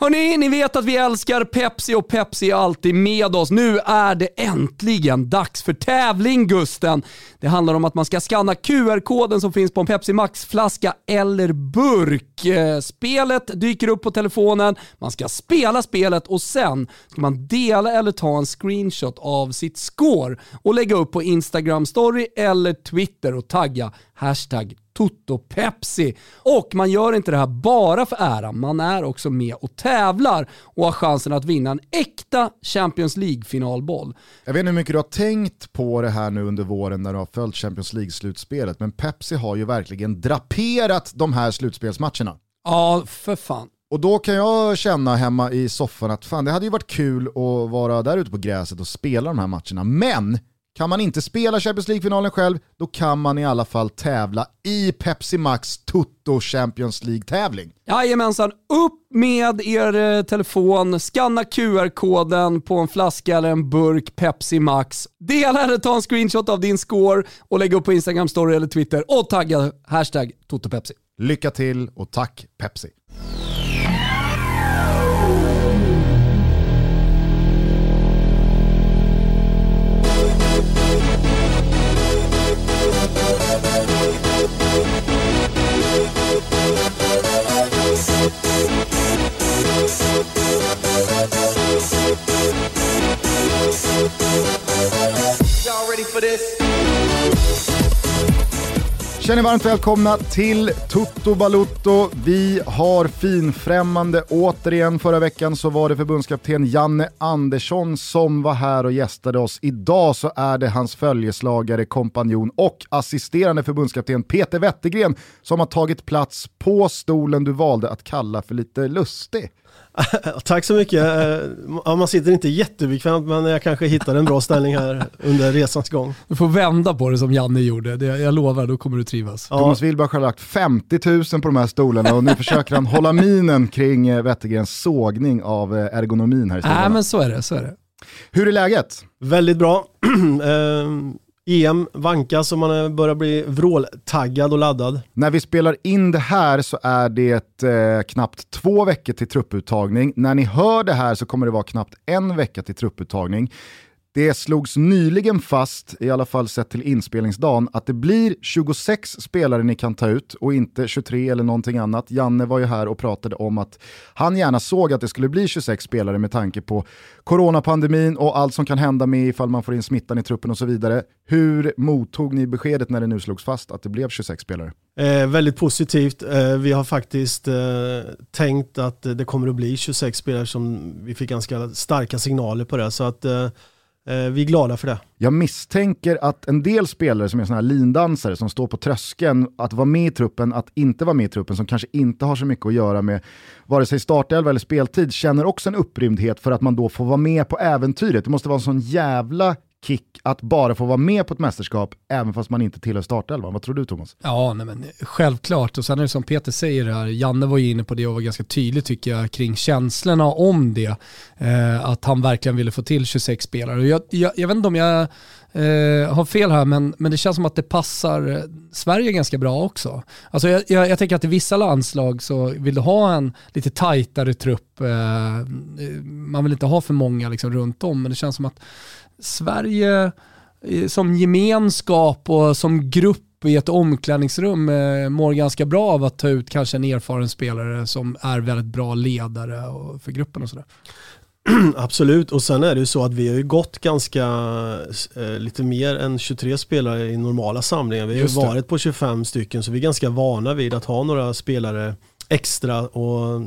Hörni, ni vet att vi älskar Pepsi och Pepsi är alltid med oss. Nu är det äntligen dags för tävling Gusten. Det handlar om att man ska scanna QR-koden som finns på en Pepsi Max-flaska eller burk. Eh, spelet dyker upp på telefonen, man ska spela spelet och sen ska man dela eller ta en screenshot av sitt score och lägga upp på Instagram story eller Twitter och tagga hashtag Toto Pepsi. Och man gör inte det här bara för äran, man är också med och tävlar och har chansen att vinna en äkta Champions League-finalboll. Jag vet inte hur mycket du har tänkt på det här nu under våren när du har följt Champions League-slutspelet, men Pepsi har ju verkligen draperat de här slutspelsmatcherna. Ja, för fan. Och då kan jag känna hemma i soffan att fan det hade ju varit kul att vara där ute på gräset och spela de här matcherna. Men kan man inte spela Champions League-finalen själv, då kan man i alla fall tävla i Pepsi Max Toto Champions League-tävling. Jajamensan, upp med er eh, telefon, scanna QR-koden på en flaska eller en burk Pepsi Max. Dela eller ta en screenshot av din score och lägg upp på Instagram story eller Twitter och tagga hashtag TotoPepsi. Lycka till och tack Pepsi. Känner varmt välkomna till Toto Balutto. Vi har finfrämmande återigen. Förra veckan så var det förbundskapten Janne Andersson som var här och gästade oss. Idag så är det hans följeslagare, kompanjon och assisterande förbundskapten Peter Wettergren som har tagit plats på stolen du valde att kalla för lite lustig. Tack så mycket. Eh, ja, man sitter inte jättebekvämt men jag kanske hittar en bra ställning här under resans gång. Du får vända på det som Janne gjorde. Det, jag lovar, då kommer du trivas. Ja. Thomas Wilbach har lagt 50 000 på de här stolarna och nu försöker han hålla minen kring eh, Wettergrens sågning av eh, ergonomin här i stolarna. Nej men så är det, så är det. Hur är läget? Väldigt bra. EM vankas och man eh, börjar bli vråltaggad och laddad. När vi spelar in det här så är det eh, knappt två veckor till trupputtagning. När ni hör det här så kommer det vara knappt en vecka till trupputtagning. Det slogs nyligen fast, i alla fall sett till inspelningsdagen, att det blir 26 spelare ni kan ta ut och inte 23 eller någonting annat. Janne var ju här och pratade om att han gärna såg att det skulle bli 26 spelare med tanke på coronapandemin och allt som kan hända med ifall man får in smittan i truppen och så vidare. Hur mottog ni beskedet när det nu slogs fast att det blev 26 spelare? Eh, väldigt positivt. Eh, vi har faktiskt eh, tänkt att det kommer att bli 26 spelare som vi fick ganska starka signaler på det. Så att eh, Eh, vi är glada för det. Jag misstänker att en del spelare som är sådana här lindansare som står på tröskeln att vara med i truppen, att inte vara med i truppen, som kanske inte har så mycket att göra med vare sig startelva eller speltid, känner också en upprymdhet för att man då får vara med på äventyret. Det måste vara en sån jävla kick att bara få vara med på ett mästerskap även fast man inte tillhör startelvan. Vad tror du Thomas? Ja, nej men, självklart. Och sen är det som Peter säger här, Janne var ju inne på det och var ganska tydlig tycker jag kring känslorna om det. Eh, att han verkligen ville få till 26 spelare. Och jag, jag, jag vet inte om jag eh, har fel här, men, men det känns som att det passar eh, Sverige ganska bra också. Alltså jag, jag, jag tänker att i vissa landslag så vill du ha en lite tajtare trupp. Eh, man vill inte ha för många liksom runt om, men det känns som att Sverige eh, som gemenskap och som grupp i ett omklädningsrum eh, mår ganska bra av att ta ut kanske en erfaren spelare som är väldigt bra ledare för gruppen och sådär. Absolut, och sen är det ju så att vi har ju gått ganska eh, lite mer än 23 spelare i normala samlingar. Vi har ju varit på 25 stycken så vi är ganska vana vid att ha några spelare extra och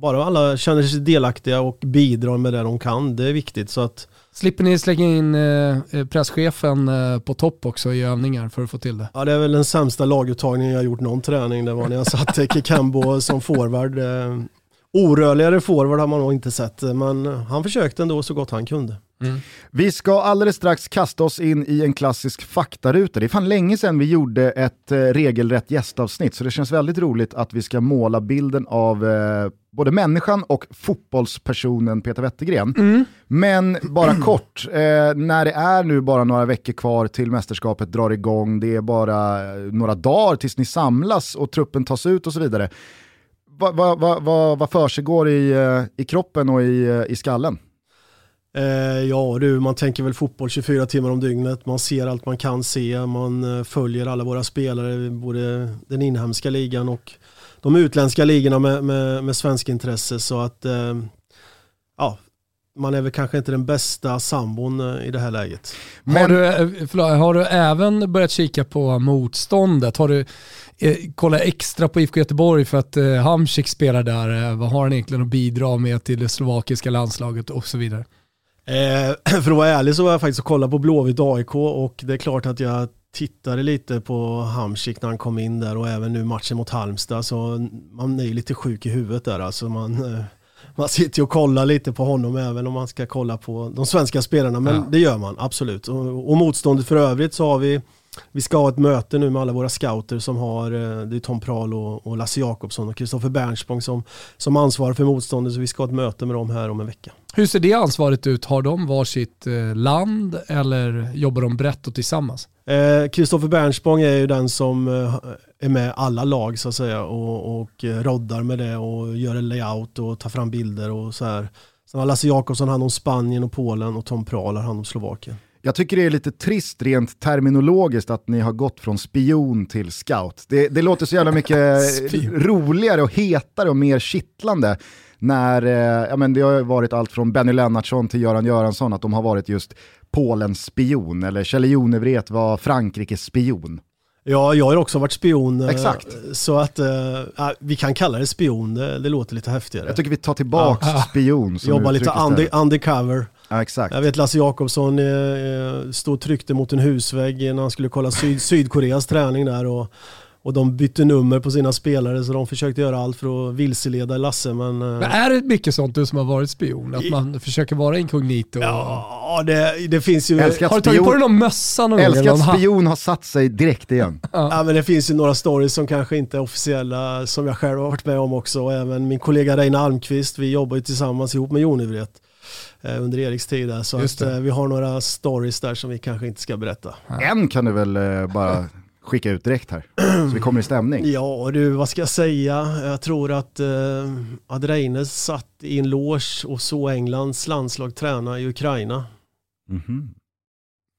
bara alla känner sig delaktiga och bidrar med det de kan, det är viktigt. Så att Slipper ni slänga in eh, eh, presschefen eh, på topp också i övningar för att få till det? Ja det är väl den sämsta laguttagningen jag gjort någon träning. Det var när jag satte Kikambo som forward. Eh, orörligare forward har man nog inte sett, men han försökte ändå så gott han kunde. Mm. Vi ska alldeles strax kasta oss in i en klassisk faktaruta. Det är fan länge sedan vi gjorde ett eh, regelrätt gästavsnitt, så det känns väldigt roligt att vi ska måla bilden av eh, både människan och fotbollspersonen Peter Wettergren. Mm. Men bara kort, eh, när det är nu bara några veckor kvar till mästerskapet drar igång, det är bara eh, några dagar tills ni samlas och truppen tas ut och så vidare vad, vad, vad, vad, vad försiggår i, eh, i kroppen och i, eh, i skallen? Eh, ja du, man tänker väl fotboll 24 timmar om dygnet. Man ser allt man kan se. Man eh, följer alla våra spelare, både den inhemska ligan och de utländska ligorna med, med, med svensk intresse. Så att eh, ja, man är väl kanske inte den bästa sambon eh, i det här läget. Men... Har, du, eh, förlåt, har du även börjat kika på motståndet? Har du eh, kollat extra på IFK Göteborg för att eh, Hamsik spelar där? Eh, vad har han egentligen att bidra med till det slovakiska landslaget och så vidare? Eh, för att vara ärlig så var jag faktiskt och kollade på Blåvitt AIK och det är klart att jag tittade lite på Hamsik när han kom in där och även nu matchen mot Halmstad så man är ju lite sjuk i huvudet där alltså man, eh, man sitter ju och kollar lite på honom även om man ska kolla på de svenska spelarna men ja. det gör man absolut och, och motståndet för övrigt så har vi vi ska ha ett möte nu med alla våra scouter som har, eh, det är Tom Prahl och, och Lasse Jakobsson och Kristoffer Bernspång som, som ansvarar för motståndet så vi ska ha ett möte med dem här om en vecka. Hur ser det ansvaret ut? Har de varsitt eh, land eller jobbar de brett och tillsammans? Kristoffer eh, Bernspång är ju den som eh, är med alla lag så att säga och, och roddar med det och gör en layout och tar fram bilder och så här. Sen har Lasse Jakobsson hand om Spanien och Polen och Tom Prahl har hand om Slovakien. Jag tycker det är lite trist rent terminologiskt att ni har gått från spion till scout. Det, det låter så jävla mycket roligare och hetare och mer kittlande när, eh, ja men det har varit allt från Benny Lennartsson till Göran Göransson, att de har varit just Polens spion, eller Kjell Jonevret var Frankrikes spion. Ja, jag har också varit spion. Eh, Exakt. Så att äh, vi kan kalla det spion, det, det, låter lite häftigare. Jag tycker vi tar tillbaka ja. spion. Jobba lite under, undercover. Ja, exakt. Jag vet Lasse Jakobsson eh, stod och tryckte mot en husvägg när han skulle kolla Syd Sydkoreas träning där. Och, och de bytte nummer på sina spelare så de försökte göra allt för att vilseleda Lasse. Men, eh, men är det mycket sånt du som har varit spion? Att man försöker vara inkognito? Ja, det, det finns ju... Älskat har du tagit på dig någon mössa någon Älskat gång? Älskat spion har satt sig direkt igen. ja. ja. men det finns ju några stories som kanske inte är officiella, som jag själv har varit med om också. Och även min kollega Reine Almqvist, vi jobbar ju tillsammans ihop med Jonivret eh, under Eriks tid där. Så att, vi har några stories där som vi kanske inte ska berätta. En kan du väl bara skicka ut direkt här. Så vi kommer i stämning. Ja du, vad ska jag säga? Jag tror att eh, Adreines satt i en loge och såg Englands landslag träna i Ukraina. Mm -hmm.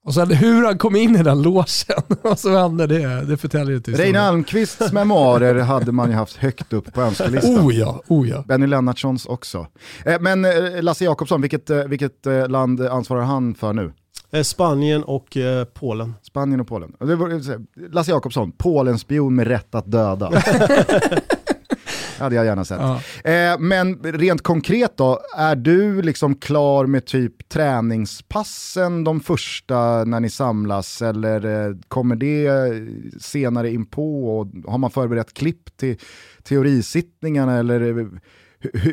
Och sen hur han kom in i den logen och så hände det, det förtäljer inte Reine Almqvists memoarer hade man ju haft högt upp på önskelistan. Oh ja, oh ja. Benny Lennartssons också. Eh, men eh, Lasse Jakobsson, vilket, eh, vilket land ansvarar han för nu? Spanien och eh, Polen. Spanien och Polen. Lasse Jakobsson, Polen-spion med rätt att döda. hade jag gärna sett. Ja. Eh, men rent konkret då, är du liksom klar med typ träningspassen de första när ni samlas eller eh, kommer det senare in på och har man förberett klipp till teorisittningarna eller eh,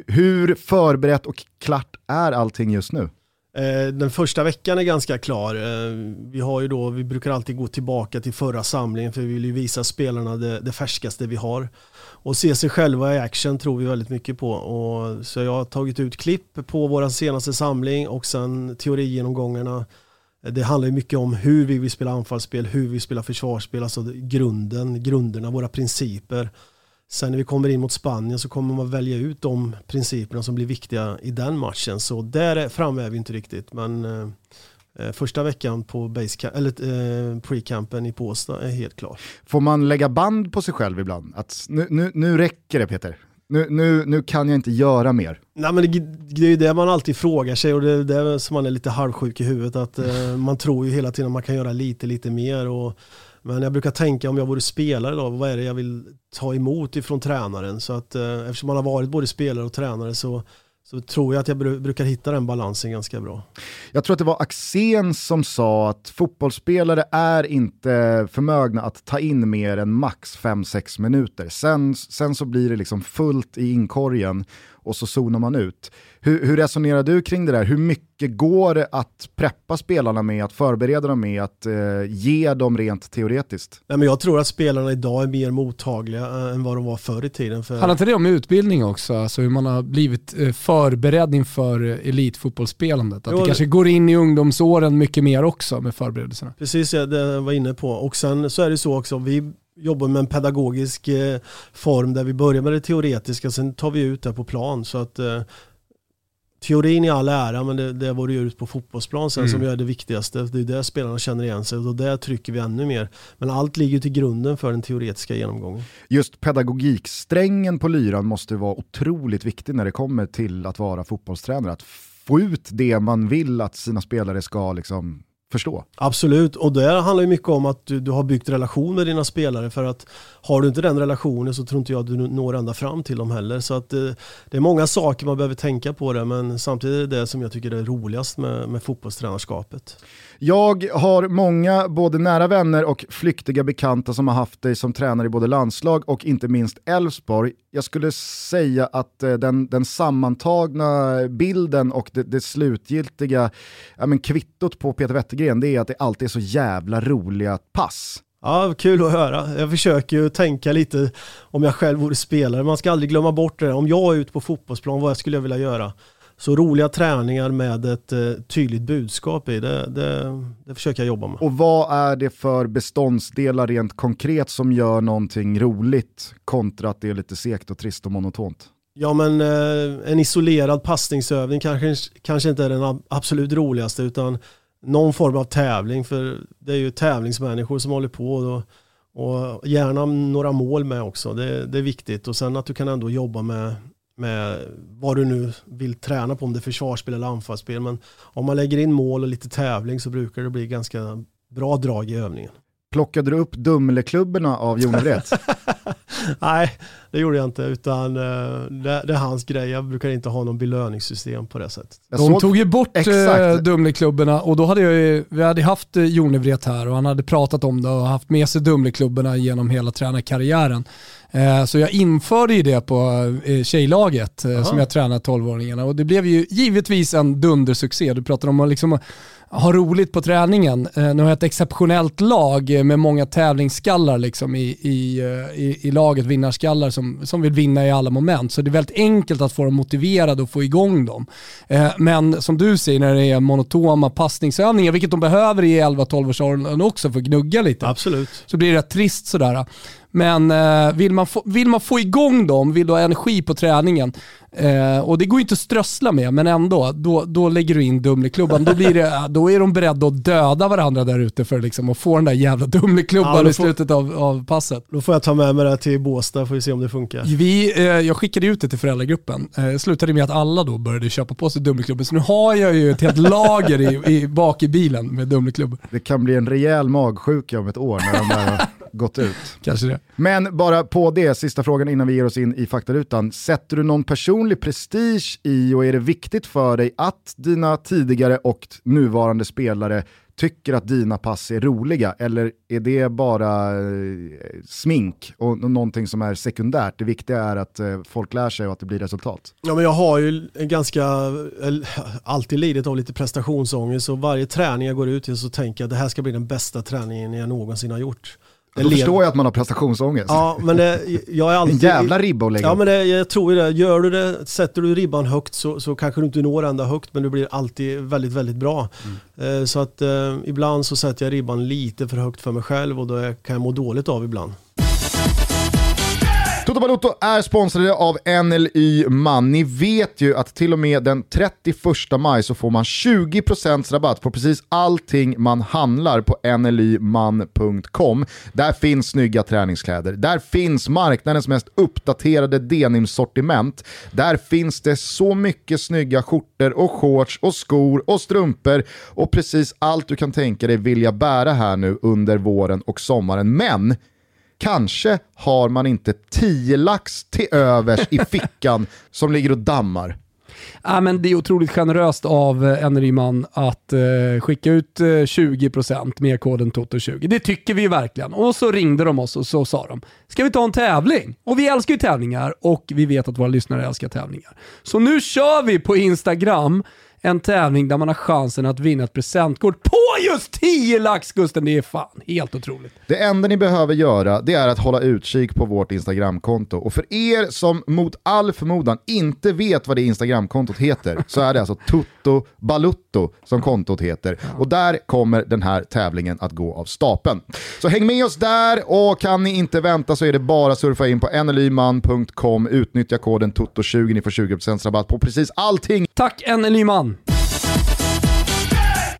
hur förberett och klart är allting just nu? Eh, den första veckan är ganska klar. Eh, vi, har ju då, vi brukar alltid gå tillbaka till förra samlingen för vi vill ju visa spelarna det, det färskaste vi har. Och se sig själva i action tror vi väldigt mycket på. Och, så jag har tagit ut klipp på vår senaste samling och sen teorigenomgångarna. Det handlar ju mycket om hur vi vill spela anfallsspel, hur vi spelar försvarsspel, alltså grunden, grunderna, våra principer. Sen när vi kommer in mot Spanien så kommer man välja ut de principerna som blir viktiga i den matchen. Så där framme är vi inte riktigt. Men eh, första veckan på eller, eh, pre-campen i Påstad är helt klar. Får man lägga band på sig själv ibland? Att nu, nu, nu räcker det Peter. Nu, nu, nu kan jag inte göra mer. Nej, men det, det är ju det man alltid frågar sig och det är det som man är lite halvsjuk i huvudet. Att, eh, man tror ju hela tiden att man kan göra lite, lite mer. Och, men jag brukar tänka om jag vore spelare då, vad är det jag vill ta emot ifrån tränaren? Så att eh, eftersom man har varit både spelare och tränare så, så tror jag att jag brukar hitta den balansen ganska bra. Jag tror att det var Axén som sa att fotbollsspelare är inte förmögna att ta in mer än max 5-6 minuter. Sen, sen så blir det liksom fullt i inkorgen och så zonar man ut. Hur, hur, resonerar du kring det där? Hur mycket går det att preppa spelarna med, att förbereda dem med, att eh, ge dem rent teoretiskt? Nej, men jag tror att spelarna idag är mer mottagliga äh, än vad de var förr i tiden. För... Handlar inte det om utbildning också? Alltså hur man har blivit eh, förberedd inför elitfotbollsspelandet? Att jo, det kanske går in i ungdomsåren mycket mer också med förberedelserna? Precis, det jag var inne på. Och sen så är det så också, vi jobbar med en pedagogisk eh, form där vi börjar med det teoretiska, sen tar vi ut det på plan. Så att eh, teorin i all ära, men det, det är vad du gör ut på fotbollsplan sen mm. som är det viktigaste. Det är det spelarna känner igen sig och där trycker vi ännu mer. Men allt ligger till grunden för den teoretiska genomgången. Just pedagogiksträngen på lyran måste vara otroligt viktig när det kommer till att vara fotbollstränare. Att få ut det man vill att sina spelare ska liksom förstå. Absolut, och det handlar ju mycket om att du, du, har byggt relation med dina spelare för att har du inte den relationen så tror inte jag att du når ända fram till dem heller. Så att det, det är många saker man behöver tänka på det men samtidigt är det det som jag tycker är roligast med, med fotbollstränarskapet. Jag har många både nära vänner och flyktiga bekanta som har haft dig som tränare i både landslag och inte minst Elfsborg. Jag skulle säga att eh, den, den sammantagna bilden och det, det slutgiltiga ja, men kvittot på Peter Wettergren det är att det alltid är så jävla roliga pass. Ja, kul att höra. Jag försöker ju tänka lite om jag själv vore spelare. Man ska aldrig glömma bort det. Om jag är ute på fotbollsplan, vad skulle jag vilja göra? Så roliga träningar med ett eh, tydligt budskap i, det, det, det, försöker jag jobba med. Och vad är det för beståndsdelar rent konkret som gör någonting roligt kontra att det är lite segt och trist och monotont? Ja men eh, en isolerad passningsövning kanske, kanske inte är den absolut roligaste utan någon form av tävling för det är ju tävlingsmänniskor som håller på och, och gärna några mål med också. Det, det, är viktigt och sen att du kan ändå jobba med med vad du nu vill träna på, om det är försvarsspel eller anfallsspel. Men om man lägger in mål och lite tävling så brukar det bli ganska bra drag i övningen. Plockade du upp Dumleklubborna av Jon Nej, det gjorde jag inte, utan uh, det, det, är hans grej. Jag brukar inte ha någon belöningssystem på det sättet. De såg... tog ju bort uh, Dumleklubborna och då hade jag ju, vi hade haft uh, Jonevret här och han hade pratat om det och haft med sig Dumleklubborna genom hela tränarkarriären. Uh, så jag införde ju det på uh, tjejlaget uh, som jag tränade 12-åringarna och det blev ju givetvis en dundersuccé. Du pratar om att liksom ha roligt på träningen. Eh, nu har jag ett exceptionellt lag med många tävlingsskallar liksom i, i, eh, i, i, laget, vinnarskallar som, som vill vinna i alla moment. Så det är väldigt enkelt att få dem motiverade och få igång dem. Eh, men som du säger, när det är monotoma passningsövningar, vilket de behöver i 11-12 års också för att gnugga lite, Absolut. så blir det rätt trist sådär. Men eh, vill, man få, vill man få igång dem, vill du ha energi på träningen, eh, och det går ju inte att strössla med, men ändå, då, då lägger du in Dumleklubban. Då, blir det, då är de beredda att döda varandra där ute för liksom, att få den där jävla Dumleklubban ja, i slutet av, av passet. Då får jag ta med mig det till Båstad, får vi se om det funkar. Vi, eh, jag skickade ut det till föräldragruppen. Eh, slutade med att alla då började köpa på sig Dumleklubben, så nu har jag ju ett helt lager i, i, bak i bilen med Dumleklubbor. Det kan bli en rejäl magsjuka om ett år när de där gått ut. Kanske det. Men bara på det, sista frågan innan vi ger oss in i faktarutan. Sätter du någon personlig prestige i och är det viktigt för dig att dina tidigare och nuvarande spelare tycker att dina pass är roliga eller är det bara eh, smink och någonting som är sekundärt? Det viktiga är att eh, folk lär sig och att det blir resultat. Ja, men jag har ju en ganska, alltid lidit av lite prestationsångest och varje träning jag går ut till så tänker jag att det här ska bli den bästa träningen jag någonsin har gjort. Då förstår jag att man har prestationsångest. Ja, men det, jag är alltid... En jävla ribba att lägga Ja, men det, jag tror det. Gör du det, sätter du ribban högt så, så kanske du inte når ända högt, men du blir alltid väldigt, väldigt bra. Mm. Så att eh, ibland så sätter jag ribban lite för högt för mig själv och då kan jag må dåligt av ibland. Toto Balotto är sponsrade av NLY Man. Ni vet ju att till och med den 31 maj så får man 20% rabatt på precis allting man handlar på nlyman.com. Där finns snygga träningskläder, där finns marknadens mest uppdaterade denimsortiment, där finns det så mycket snygga skjortor och shorts och skor och strumpor och precis allt du kan tänka dig vilja bära här nu under våren och sommaren. Men Kanske har man inte 10 lax till övers i fickan som ligger och dammar. Ja, men det är otroligt generöst av eh, Eneryman att eh, skicka ut eh, 20% med koden TOTO20. Det tycker vi verkligen. Och så ringde de oss och så sa de, ska vi ta en tävling? Och vi älskar ju tävlingar och vi vet att våra lyssnare älskar tävlingar. Så nu kör vi på Instagram en tävling där man har chansen att vinna ett presentkort på just 10 lax Gusten, det är fan helt otroligt. Det enda ni behöver göra det är att hålla utkik på vårt Instagramkonto. Och för er som mot all förmodan inte vet vad det Instagramkontot heter så är det alltså Tutto Balutto som kontot heter. Och där kommer den här tävlingen att gå av stapeln. Så häng med oss där och kan ni inte vänta så är det bara att surfa in på enelyman.com, utnyttja koden TUTTO20, ni får 20% rabatt på precis allting. Tack en Nyman!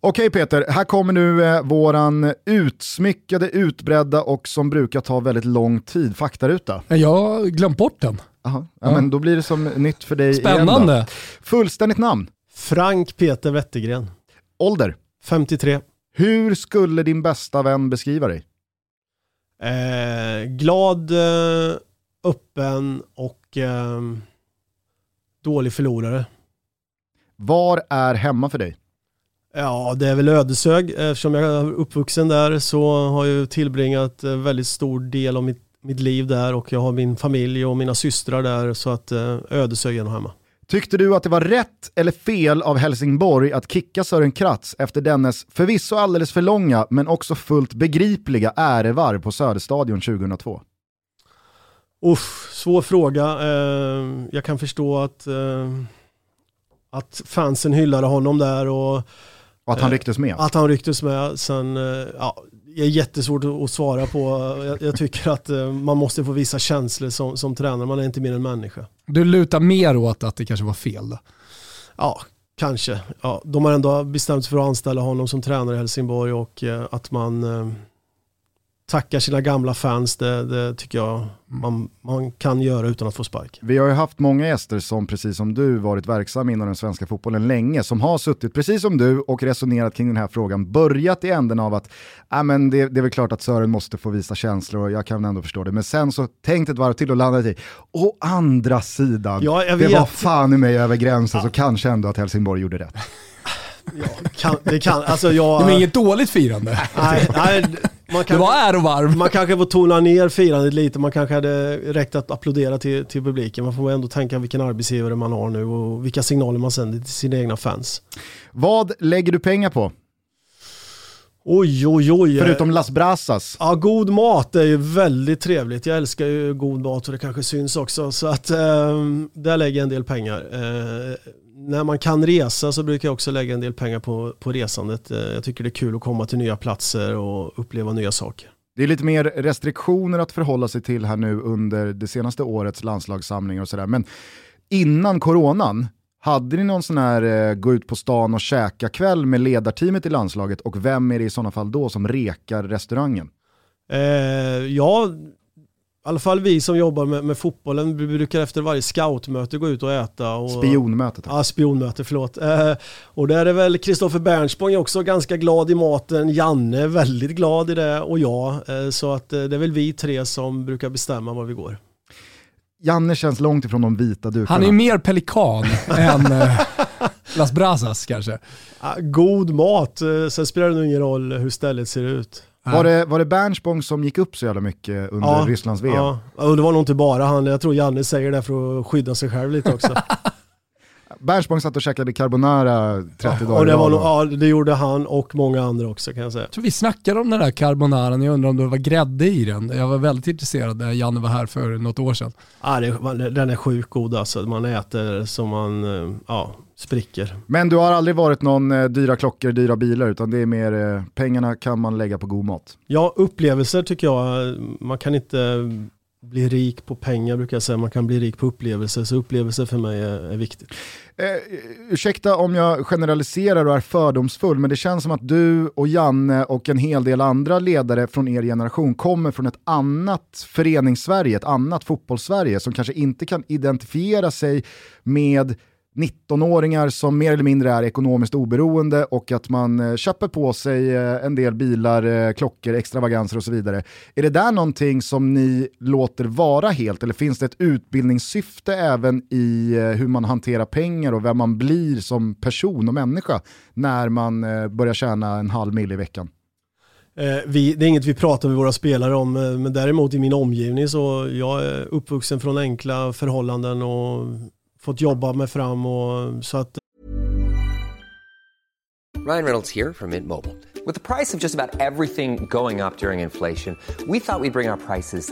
Okej Peter, här kommer nu eh, våran utsmyckade, utbredda och som brukar ta väldigt lång tid faktaruta. Jag har glömt bort den. Aha. Ja, ja. men då blir det som nytt för dig Spännande. igen då. Fullständigt namn? Frank Peter Wettergren. Ålder? 53. Hur skulle din bästa vän beskriva dig? Eh, glad, eh, öppen och eh, dålig förlorare. Var är hemma för dig? Ja, det är väl Ödeshög. Eftersom jag är uppvuxen där så har jag tillbringat väldigt stor del av mitt, mitt liv där och jag har min familj och mina systrar där så att eh, Ödeshög är nog hemma. Tyckte du att det var rätt eller fel av Helsingborg att kicka Sören Kratz efter dennes förvisso alldeles för långa men också fullt begripliga ärevarv på Söderstadion 2002? Uff, svår fråga. Eh, jag kan förstå att, eh, att fansen hyllade honom där och och att han rycktes med? Att han rycktes med. Sen, ja, det är jättesvårt att svara på. Jag, jag, tycker att man måste få vissa känslor som, som tränare, man är inte mer än människa. Du lutar mer åt att det kanske var fel då? Ja, kanske. Ja, de har ändå bestämt sig för att anställa honom som tränare i Helsingborg och att man tackar sina gamla fans, det, det tycker jag man, man, kan göra utan att få spark. Vi har ju haft många gäster som precis som du varit verksamma inom den svenska fotbollen länge, som har suttit precis som du och resonerat kring den här frågan, börjat i änden av att äh, men det, det är väl klart att Sören måste få visa känslor och jag kan ändå förstå det, men sen så tänkt ett varv till och landat i, å andra sidan, ja, det var fan i mig över gränsen ja. så kanske ändå att Helsingborg gjorde rätt. Ja, kan, det kan, alltså jag... Det är inget dåligt firande. Nej, nej, man kanske, det var ärovarv. Man kanske får tona ner firandet lite, man kanske hade räckt att applådera till, till publiken. Man får ändå tänka vilken arbetsgivare man har nu och vilka signaler man sänder till sina egna fans. Vad lägger du pengar på? Oj, oj, oj. Förutom Las Brasas. Ja, god mat är ju väldigt trevligt. Jag älskar ju god mat och det kanske syns också. Så att eh, där lägger jag en del pengar. Eh, när man kan resa så brukar jag också lägga en del pengar på, på resandet. Eh, jag tycker det är kul att komma till nya platser och uppleva nya saker. Det är lite mer restriktioner att förhålla sig till här nu under det senaste årets landslagssamlingar och sådär. Men innan coronan, hade ni någon sån här eh, gå ut på stan och käka kväll med ledarteamet i landslaget och vem är det i sådana fall då som rekar restaurangen? Eh, ja, i alla fall vi som jobbar med, med fotbollen vi brukar efter varje scoutmöte gå ut och äta. Och, spionmötet? Ja, spionmöte, förlåt. Eh, och där är väl Kristoffer Bernspång också ganska glad i maten, Janne är väldigt glad i det och jag. Eh, så att eh, det är väl vi tre som brukar bestämma var vi går. Janne känns långt ifrån de vita dukarna. Han är mer pelikan än eh, Las Brasas kanske. God mat, eh, sen spelar det nog ingen roll hur stället ser ut. Var det, var det Bernsbong som gick upp så jävla mycket under ja, Rysslands VM? Ja, och det var nog inte bara han. Jag tror Janne säger det för att skydda sig själv lite också. Bernsbong satt och käkade carbonara 30 ja, dagar och det, var nog, ja, det gjorde han och många andra också kan jag säga. Jag tror vi snackade om den där carbonaran, jag undrar om det var grädde i den. Jag var väldigt intresserad när Janne var här för något år sedan. Ja, det, den är sjukt god alltså. Man äter som man, ja, spricker. Men du har aldrig varit någon eh, dyra klockor, dyra bilar, utan det är mer eh, pengarna kan man lägga på god mat? Ja, upplevelser tycker jag. Man kan inte bli rik på pengar brukar jag säga, man kan bli rik på upplevelser. Så upplevelser för mig är, är viktigt. Eh, ursäkta om jag generaliserar och är fördomsfull, men det känns som att du och Janne och en hel del andra ledare från er generation kommer från ett annat föreningssverige, ett annat fotbollssverige som kanske inte kan identifiera sig med 19-åringar som mer eller mindre är ekonomiskt oberoende och att man eh, köper på sig eh, en del bilar, eh, klockor, extravaganser och så vidare. Är det där någonting som ni låter vara helt eller finns det ett utbildningssyfte även i hur man hanterar pengar och vem man blir som person och människa när man börjar tjäna en halv mil i veckan? vi, det är inget vi pratar med våra spelare om, men däremot i min omgivning så jag är uppvuxen från enkla förhållanden och fått jobba mig fram och så att Ryan Reynolds here from Mint Mobile. With the price of just about everything going up during inflation, we thought we'd bring our prices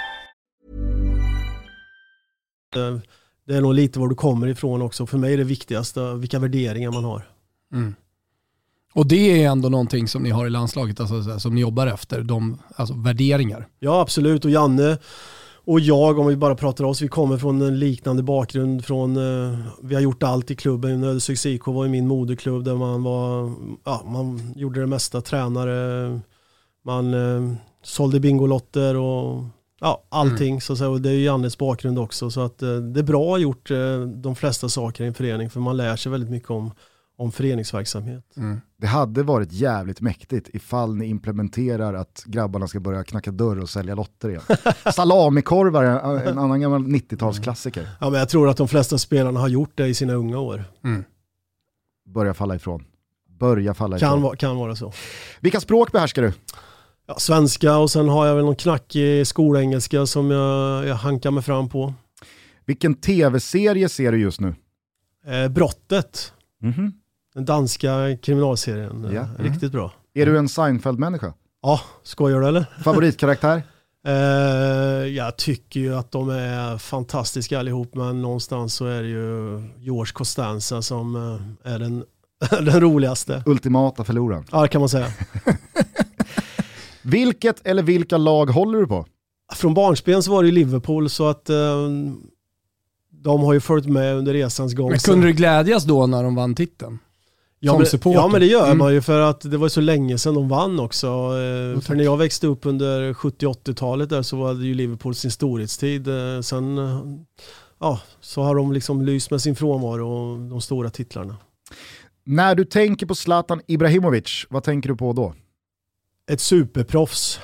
Det är nog lite var du kommer ifrån också. För mig är det viktigaste vilka värderingar man har. Och det är ändå någonting som ni har i landslaget, alltså, som ni jobbar efter, de, alltså värderingar. Ja absolut och Janne och jag om vi bara pratar oss, vi kommer från en liknande bakgrund från, eh, vi har gjort allt i klubben. Ödeshögs IK var ju min moderklubb där man var, ja man gjorde det mesta, tränare, man eh, sålde bingolotter och ja, allting. Så att säga. Och det är ju Jannes bakgrund också så att eh, det är bra gjort eh, de flesta saker i en förening för man lär sig väldigt mycket om, om föreningsverksamhet. Det hade varit jävligt mäktigt ifall ni implementerar att grabbarna ska börja knacka dörr och sälja lotter igen. Salamikorvar, en en annan gammal 90-talsklassiker, Ja, men jag tror att de flesta spelarna har gjort det i sina unga år. börja falla ifrån. Börja falla Kan, ifrån. va- kan vara så. Vilka språk behärskar du? Ja, svenska och sen har jag väl någon knackig skolengelska som jag, jag hankar mig fram på. Vilken tv-serie ser du just nu? Eh, Brottet, Mhm. den danska kriminalserien. eh, Ja. Riktigt bra. Är du en Seinfeld-människa? Ja, skojar du eller? Favoritkaraktär? Eh, jag tycker ju att de är fantastiska allihop men någonstans så är det ju George Costanza som eh, är den, den roligaste. Ultimata förloraren. Ja, det kan man säga. Vilket eller vilka lag håller du på? Från barnsben så var det ju Liverpool så att eh, de har ju följt med under resans gång. Men kunde du glädjas då när de vann titeln? Ja men, ja men det gör Mm. man ju för att det var så länge sedan de vann också. Eh, tack. för när jag växte upp under 70-80-talet där så var det ju Liverpool sin storhetstid. Eh, sen eh, ja, så har de liksom lyst med sin frånvaro och de stora titlarna. När du tänker på Zlatan Ibrahimovic, vad tänker du på då? Ett superproffs.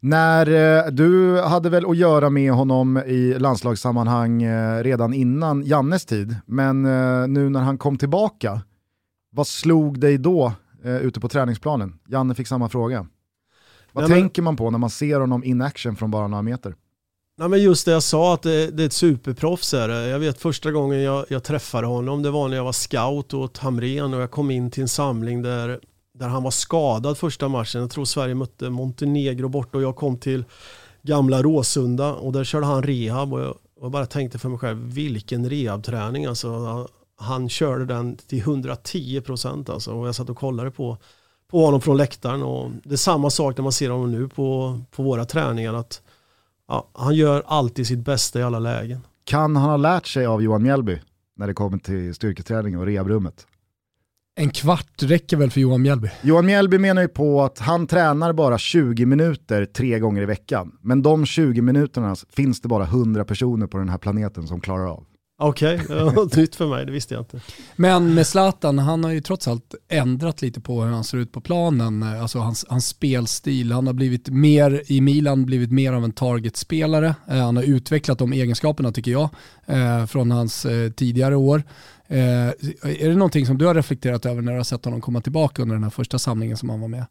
När eh, du hade väl att göra med honom i landslagssammanhang eh, redan innan Jannes tid, men eh, nu när han kom tillbaka, vad slog dig då eh, ute på träningsplanen? Janne fick samma fråga. Vad Nej, men- tänker man på när man ser honom in action från bara några meter? Nej, men just det jag sa att det, det är ett superproffs. Är det. Jag vet första gången jag, jag träffade honom det var när jag var scout åt Hamrén och jag kom in till en samling där, där han var skadad första matchen. Jag tror Sverige mötte Montenegro borta och jag kom till gamla Råsunda och där körde han rehab och jag, och bara tänkte för mig själv vilken rehabträning alltså. Han körde den till 110 procent alltså och jag satt och kollade på, på honom från läktaren och det är samma sak när man ser honom nu på, på våra träningar att Ja, han gör alltid sitt bästa i alla lägen. Kan han ha lärt sig av Johan Mjällby när det kommer till styrketräning och rehabrummet? En kvart räcker väl för Johan Mjällby? Johan Mjällby menar ju på att han tränar bara 20 minuter tre gånger i veckan. Men de 20 minuterna finns det bara 100 personer på den här planeten som klarar av. Okej, något nytt för mig, det visste jag inte. Men med Zlatan, han har ju trots allt ändrat lite på hur han ser ut på planen. Alltså hans, hans spelstil. Han har blivit mer, i Milan, blivit mer av en targetspelare. Eh, Han har utvecklat de egenskaperna tycker jag, eh, från hans eh, tidigare år. Eh, Är det någonting som du har reflekterat över när du har sett honom komma tillbaka under den här första samlingen som han var med?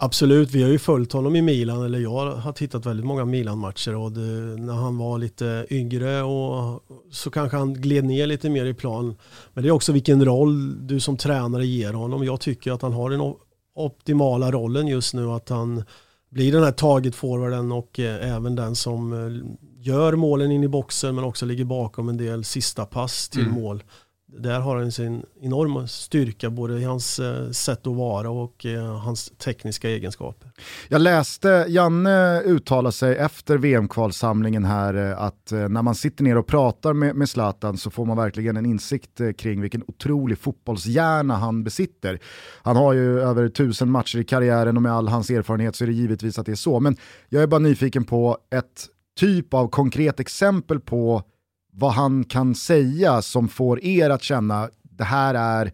Absolut, vi har ju följt honom i Milan, eller jag har tittat väldigt många Milan-matcher och det, när han var lite yngre och så kanske han gled ner lite mer i plan. Men det är också vilken roll du som tränare ger honom. Jag tycker att han har den optimala rollen just nu, att han blir den här target-forwarden och eh, även den som eh, gör målen in i boxen men också ligger bakom en del sista pass till mm. mål där har han sin enorma styrka både i hans eh, sätt att vara och eh, hans tekniska egenskaper. Jag läste Janne uttala sig efter VM-kvalsamlingen här eh, att när man sitter ner och pratar med, med Zlatan så får man verkligen en insikt kring vilken otrolig fotbollshjärna han besitter. Han har ju över tusen matcher i karriären och med all hans erfarenhet så är det givetvis att det är så. Men jag är bara nyfiken på ett typ av konkret exempel på vad han kan säga som får er att känna det här är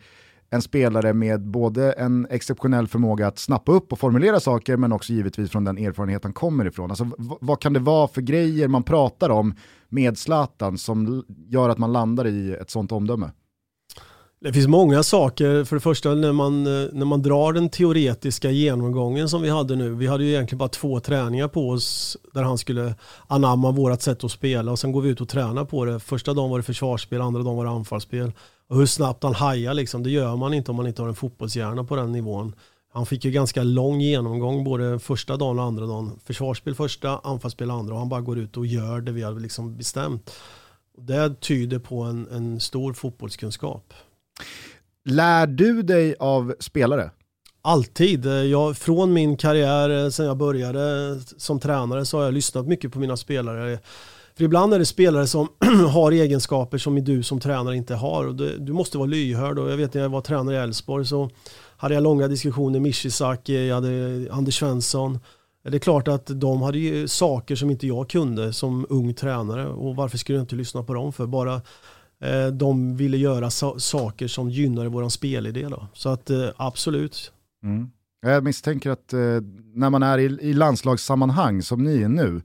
en spelare med både en exceptionell förmåga att snappa upp och formulera saker men också givetvis från den erfarenhet han kommer ifrån. Alltså, vad kan det vara för grejer man pratar om med Zlatan som gör att man landar i ett sånt omdöme? Det finns många saker. För det första när man, eh, när man drar den teoretiska genomgången som vi hade nu. Vi hade ju egentligen bara två träningar på oss där han skulle anamma vårt sätt att spela och sen går vi ut och tränar på det. Första dagen var det försvarsspel, andra dagen var det anfallsspel. Och hur snabbt han hajar liksom, det gör man inte om man inte har en fotbollshjärna på den nivån. Han fick ju ganska lång genomgång både första dagen och andra dagen. Försvarsspel första, anfallsspel andra och han bara går ut och gör det vi har liksom bestämt. Det tyder på en, en stor fotbollskunskap. Lär du dig av spelare? Alltid. Eh, jag, från min karriär, eh, sen jag började eh, som tränare, så har jag lyssnat mycket på mina spelare. För ibland är det spelare som har egenskaper som du som tränare inte har. Och du, du måste vara lyhörd. Och jag vet när jag var tränare i Elfsborg så hade jag långa diskussioner med Ishizaki, jag hade Anders Svensson. Det är klart att de hade ju saker som inte jag kunde som ung tränare. Och varför skulle jag inte lyssna på dem för? Bara Eh, de ville göra saker som gynnade vår spelidé. Då. Så att eh, absolut. Mm. Jag misstänker att eh, när man är i, i landslagssammanhang som ni är nu,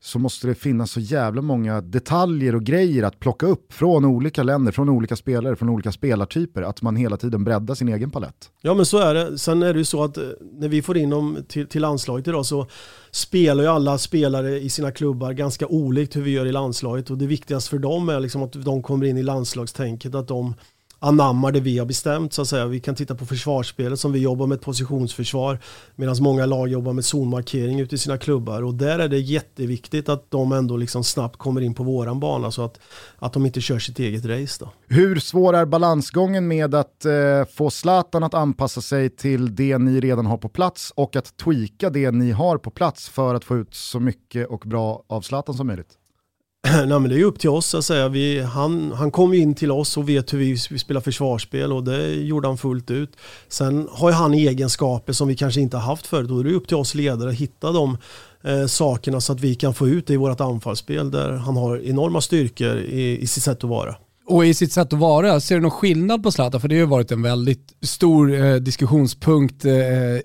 så måste det finnas så jävla många detaljer och grejer att plocka upp från olika länder, från olika spelare, från olika spelartyper, att man hela tiden breddar sin egen palett. Ja men så är det. Sen är det ju så att eh, när vi får in dem till, till landslaget idag så spelar ju alla spelare i sina klubbar ganska olikt hur vi gör i landslaget och det viktigaste för dem är liksom att de kommer in i landslagstänket, att de anammar det vi har bestämt så att säga. Vi kan titta på försvarsspelet som vi jobbar med ett positionsförsvar medan många lag jobbar med zonmarkering ute i sina klubbar och där är det jätteviktigt att de ändå liksom snabbt kommer in på våran bana så att, att de inte kör sitt eget race. Då. Hur svår är balansgången med att eh, få Zlatan att anpassa sig till det ni redan har på plats och att tweaka det ni har på plats för att få ut så mycket och bra av Zlatan som möjligt? Nej, men det är upp till oss att säga. Vi, han, han kom in till oss och vet hur vi, vi spelar försvarsspel och det gjorde han fullt ut. Sen har ju han egenskaper som vi kanske inte har haft förut och det är upp till oss ledare att hitta de eh, sakerna så att vi kan få ut det i vårt anfallsspel där han har enorma styrkor i, i sitt sätt att vara. Och i sitt sätt att vara, ser du någon skillnad på Zlatan? För det har ju varit en väldigt stor eh, diskussionspunkt eh,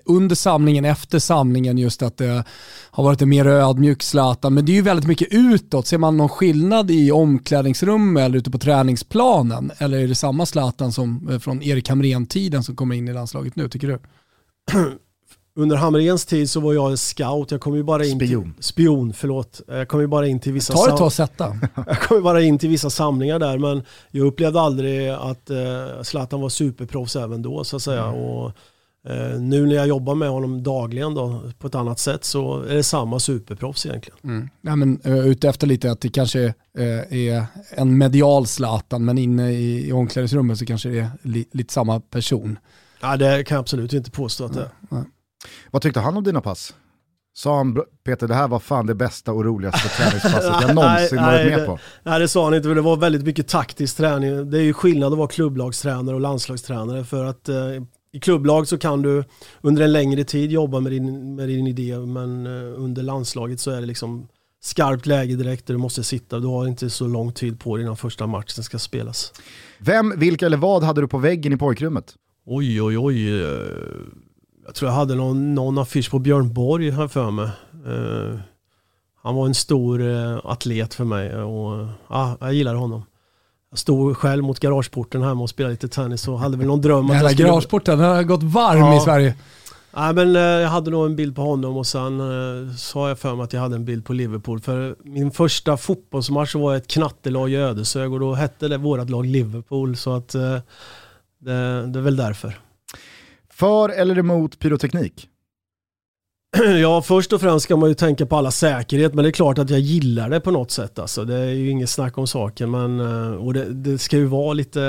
under samlingen, efter samlingen, just att det har varit en mer ödmjuk Zlatan. Men det är ju väldigt mycket utåt. Ser man någon skillnad i omklädningsrummet eller ute på träningsplanen? Eller är det samma Zlatan som eh, från Erik Hamrén-tiden som kommer in i landslaget nu, tycker du? under Hamrens tid så var jag scout, jag kom ju bara in spion. till, spion, förlåt. Jag kom ju bara in till vissa Ta det ta och sätta. jag kom ju bara in till vissa samlingar där men jag upplevde aldrig att eh, Zlatan var superproffs även då så att säga. Mm. Och, eh, nu när jag jobbar med honom dagligen då, på ett annat sätt så är det samma superproffs egentligen. Mm. Ja, men, uh, ute efter lite att det kanske uh, är en medial Zlatan men inne i, i omklädningsrummet så kanske det är li, lite samma person. Ja, det kan jag absolut inte påstå att det är. Mm. Vad tyckte han om dina pass? Sa han, Peter, det här var fan det bästa och roligaste träningspasset jag någonsin nej, varit med på? Nej det sa han inte, för det var väldigt mycket taktisk träning. Det är ju skillnad att vara klubblagstränare och landslagstränare för att eh, i klubblag så kan du under en längre tid jobba med din, med din idé men eh, under landslaget så är det liksom skarpt läge direkt där du måste sitta. Du har inte så lång tid på dig innan första matchen ska spelas. Vem, vilka eller vad hade du på väggen i pojkrummet? Oj, oj, oj. Jag tror jag hade någon, någon affisch på Björn Borg här för mig. Uh, han var en stor uh, atlet för mig och uh, jag gillar honom. Jag stod själv mot garageporten hemma och spelade lite tennis och hade väl någon dröm att jag skulle... garageporten har gått varm ja. i Sverige. Nej, men, eh, jag hade nog en bild på honom och sen sa jag för mig att jag hade en bild på Liverpool. För min första fotbollsmatch var ett knattelag i Ödeshög och då hette det vårt lag Liverpool. Så att det, det är väl därför. För eller emot pyroteknik? Ja, först och främst ska man ju tänka på alla säkerhet, men det är klart att jag gillar det på något sätt. Alltså. Det är ju inget snack om saken, men eh, och det, det ska ju vara lite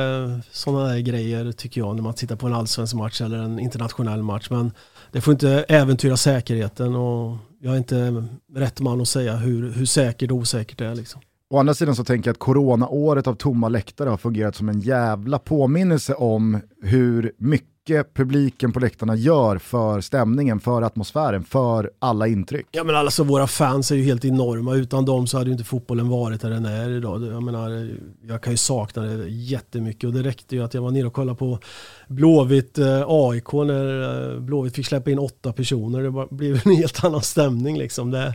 sådana där grejer tycker jag när man tittar på en allsvensk match eller en internationell match. Men det får inte äventyra säkerheten och jag är inte rätt man att säga hur, hur säkert och osäkert det är. Liksom. Å andra sidan så tänker jag att coronaåret av tomma läktare har fungerat som en jävla påminnelse om hur mycket mycket publiken på läktarna gör för stämningen, för atmosfären, för alla intryck. Ja men alltså våra fans är ju helt enorma, utan dem så hade ju inte fotbollen varit där den är idag. Jag menar, jag kan ju sakna det jättemycket och det räckte ju att jag var nere och kollade på Blåvitt eh, AIK när eh, Blåvitt fick släppa in åtta personer. Det blev en helt annan stämning liksom. Det,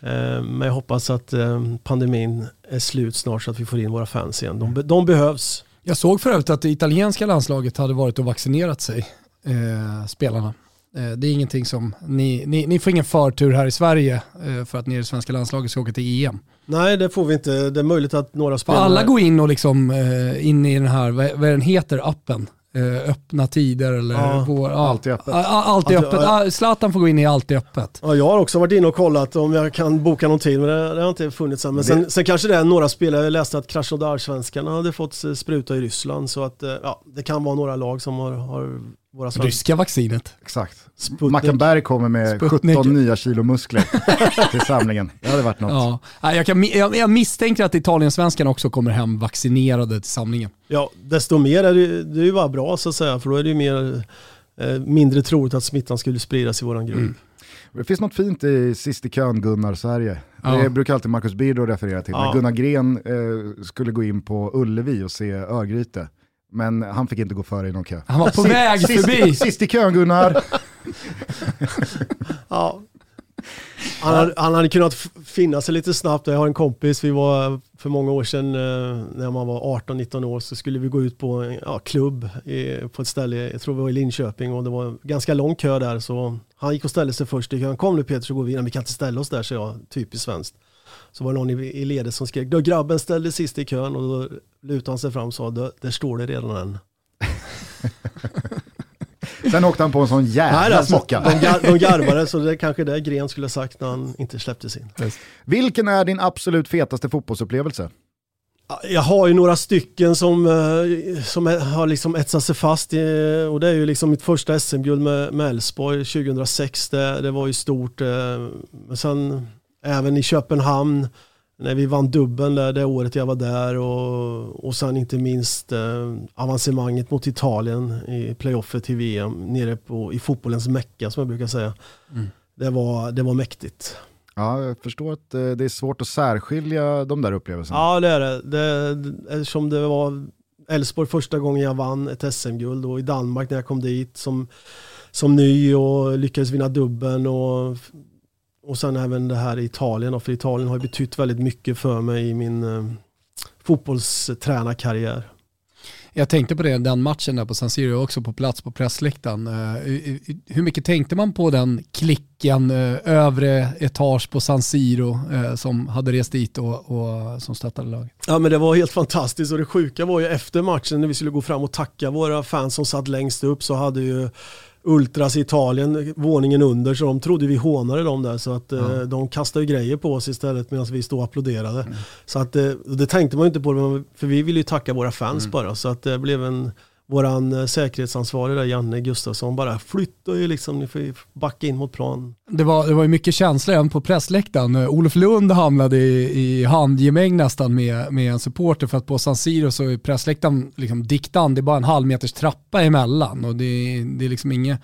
eh, men jag hoppas att eh, pandemin är slut snart så att vi får in våra fans igen. De, de behövs. Jag såg för övrigt att det italienska landslaget hade varit och vaccinerat sig, eh, spelarna. Eh, det är ingenting som, ni, ni, ni, får ingen förtur här i Sverige eh, för att ni i det svenska landslaget ska åka till EM. Nej det får vi inte, det är möjligt att några spelare... Alla går in och liksom eh, in i den här, vad, vad den heter, appen. Eh, öppna tider eller ja, vår, ja, alltid öppet. Alltid öppet. Ja. Zlatan får gå in i alltid öppet. Ja, jag har också varit inne och kollat om jag kan boka någon tid men det, det har inte funnits än. Men sen, sen, kanske det är några spelare, jag läste att Krasnodar-svenskarna hade fått spruta i Ryssland så att eh, ja, det kan vara några lag som har, har våra Ryska vaccinet. Exakt. Mackenberg kommer med Sputnik. 17 nya kilo muskler till samlingen. Det hade varit något. Ja. Jag, kan, jag, jag misstänker att Italiensvenskarna också kommer hem vaccinerade till samlingen. Ja, desto mer är det, det är ju bara bra så att säga, för då är det ju mer, eh, mindre troligt att smittan skulle spridas i våran grupp. Mm. Det finns något fint i sist i kön Gunnar-Sverige. Ja. Det brukar alltid Marcus Birro referera till. Ja. När Gunnar Gren eh, skulle gå in på Ullevi och se Örgryte men han fick inte gå före i någon kö. Han var på väg sist, förbi. Sist i kön Gunnar ja. Han hade, han hade kunnat finna sig lite snabbt. Jag har en kompis, vi var för många år sedan eh, när man var 18-19 år så skulle vi gå ut på en ja, klubb i, på ett ställe, jag tror vi var i Linköping och det var ganska lång kö där så han gick och ställde sig först i kön. Kom nu Peter så går vi in. Vi kan inte ställa oss där så jag, typiskt svenskt. Så var det någon i, i ledet som skrek, då grabben ställde sist i kön och då lutade han sig fram och sa, där står det redan en. Sen åkte han på en sån jävla Nej, alltså, smocka. De, gar, de garvade, så det är kanske det Gren skulle ha sagt när han inte släppte sin. Vilken är din absolut fetaste fotbollsupplevelse? Jag har ju några stycken som, eh, som har liksom etsat sig fast i, och det är ju liksom mitt första SM-guld med Elfsborg 2006. Det, det var ju stort. Eh, men sen även i Köpenhamn när vi vann dubbeln där, det året jag var där och, och sen inte minst eh, avancemanget mot Italien i playoffet till VM nere på, i fotbollens mecka som jag brukar säga. Mm. Det, var, det var mäktigt. Ja, jag förstår att eh, det är svårt att särskilja de där upplevelserna. Ja, det är det. det eftersom det var Elfsborg första gången jag vann ett SM-guld och i Danmark när jag kom dit som, som ny och lyckades vinna dubbeln och och sen även det här i Italien, för Italien har betytt väldigt mycket för mig i min eh, fotbollstränarkarriär. Jag tänkte på det, den matchen där på San Siro, också på plats på pressläktaren. Eh, hur mycket tänkte man på den klicken, eh, övre etage på San Siro som hade rest dit och, och som stöttade laget? Ja men det var helt fantastiskt och det sjuka var ju efter matchen när vi skulle gå fram och tacka våra fans som satt längst upp så hade ju Ultras i Italien, våningen under, så de trodde vi hånade dem där. Så att eh, de kastade grejer på oss istället medan vi stod och applåderade. Mm. Så att eh, det tänkte man ju inte på, för vi ville ju tacka våra fans mm. bara. Så att det blev en våran eh, säkerhetsansvarig där, Janne Gustafsson, bara flyttar ju liksom, ni får backa in mot plan. Det var, det var ju mycket känslor även på pressläktaren. Eh, Olof Lund hamnade i, i handgemäng nästan med, med en supporter för att på San Siro så är pressläktaren liksom diktan, det är bara en halv meters trappa emellan och det, det är liksom inget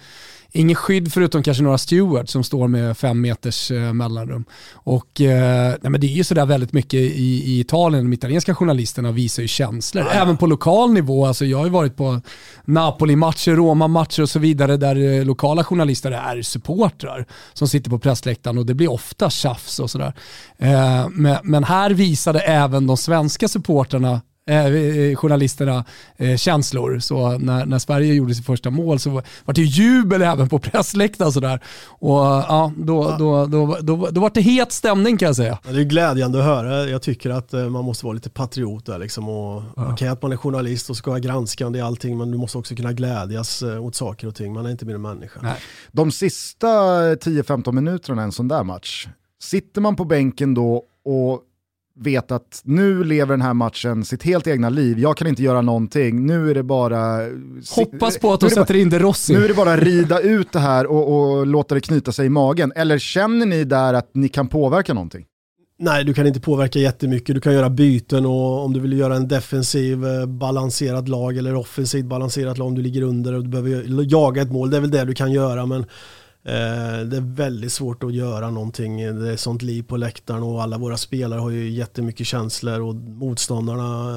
Inget skydd förutom kanske några stewards som står med fem meters eh, mellanrum. Och eh, nej, men det är ju sådär väldigt mycket i, i Italien, de italienska journalisterna visar ju känslor. Ja. Även på lokal nivå, alltså jag har ju varit på Napoli-matcher, Roma-matcher och så vidare där eh, lokala journalister är supportrar som sitter på pressläktaren och det blir ofta tjafs och sådär. Eh, men, men här visade även de svenska supportrarna eh, eh, journalisterna eh, känslor. Så när, när Sverige gjorde sitt första mål så var, var det jubel även på pressläktaren sådär. Och ja, då, ja. Då, då, då, då, då var det het stämning kan jag säga. Ja, det är glädjande att höra. Jag tycker att eh, man måste vara lite patriot där liksom. Och, ja. Okej att man är journalist och ska vara granskande i allting, men du måste också kunna glädjas eh, åt saker och ting. Man är inte mer än människa. Nej. De sista 10-15 minuterna i en sån där match, sitter man på bänken då och vet att nu lever den här matchen sitt helt egna liv, jag kan inte göra någonting, nu är det bara... Hoppas på att de sätter in det Rossi. Nu är det bara rida ut det här och, och låta det knyta sig i magen. Eller känner ni där att ni kan påverka någonting? Nej, du kan inte påverka jättemycket. Du kan göra byten och om du vill göra en defensiv eh, balanserad lag eller offensivt balanserat lag om du ligger under och du behöver jaga ett mål. Det är väl det du kan göra men Eh, det är väldigt svårt att göra någonting. Det är sånt liv på läktaren och alla våra spelare har ju jättemycket känslor och motståndarna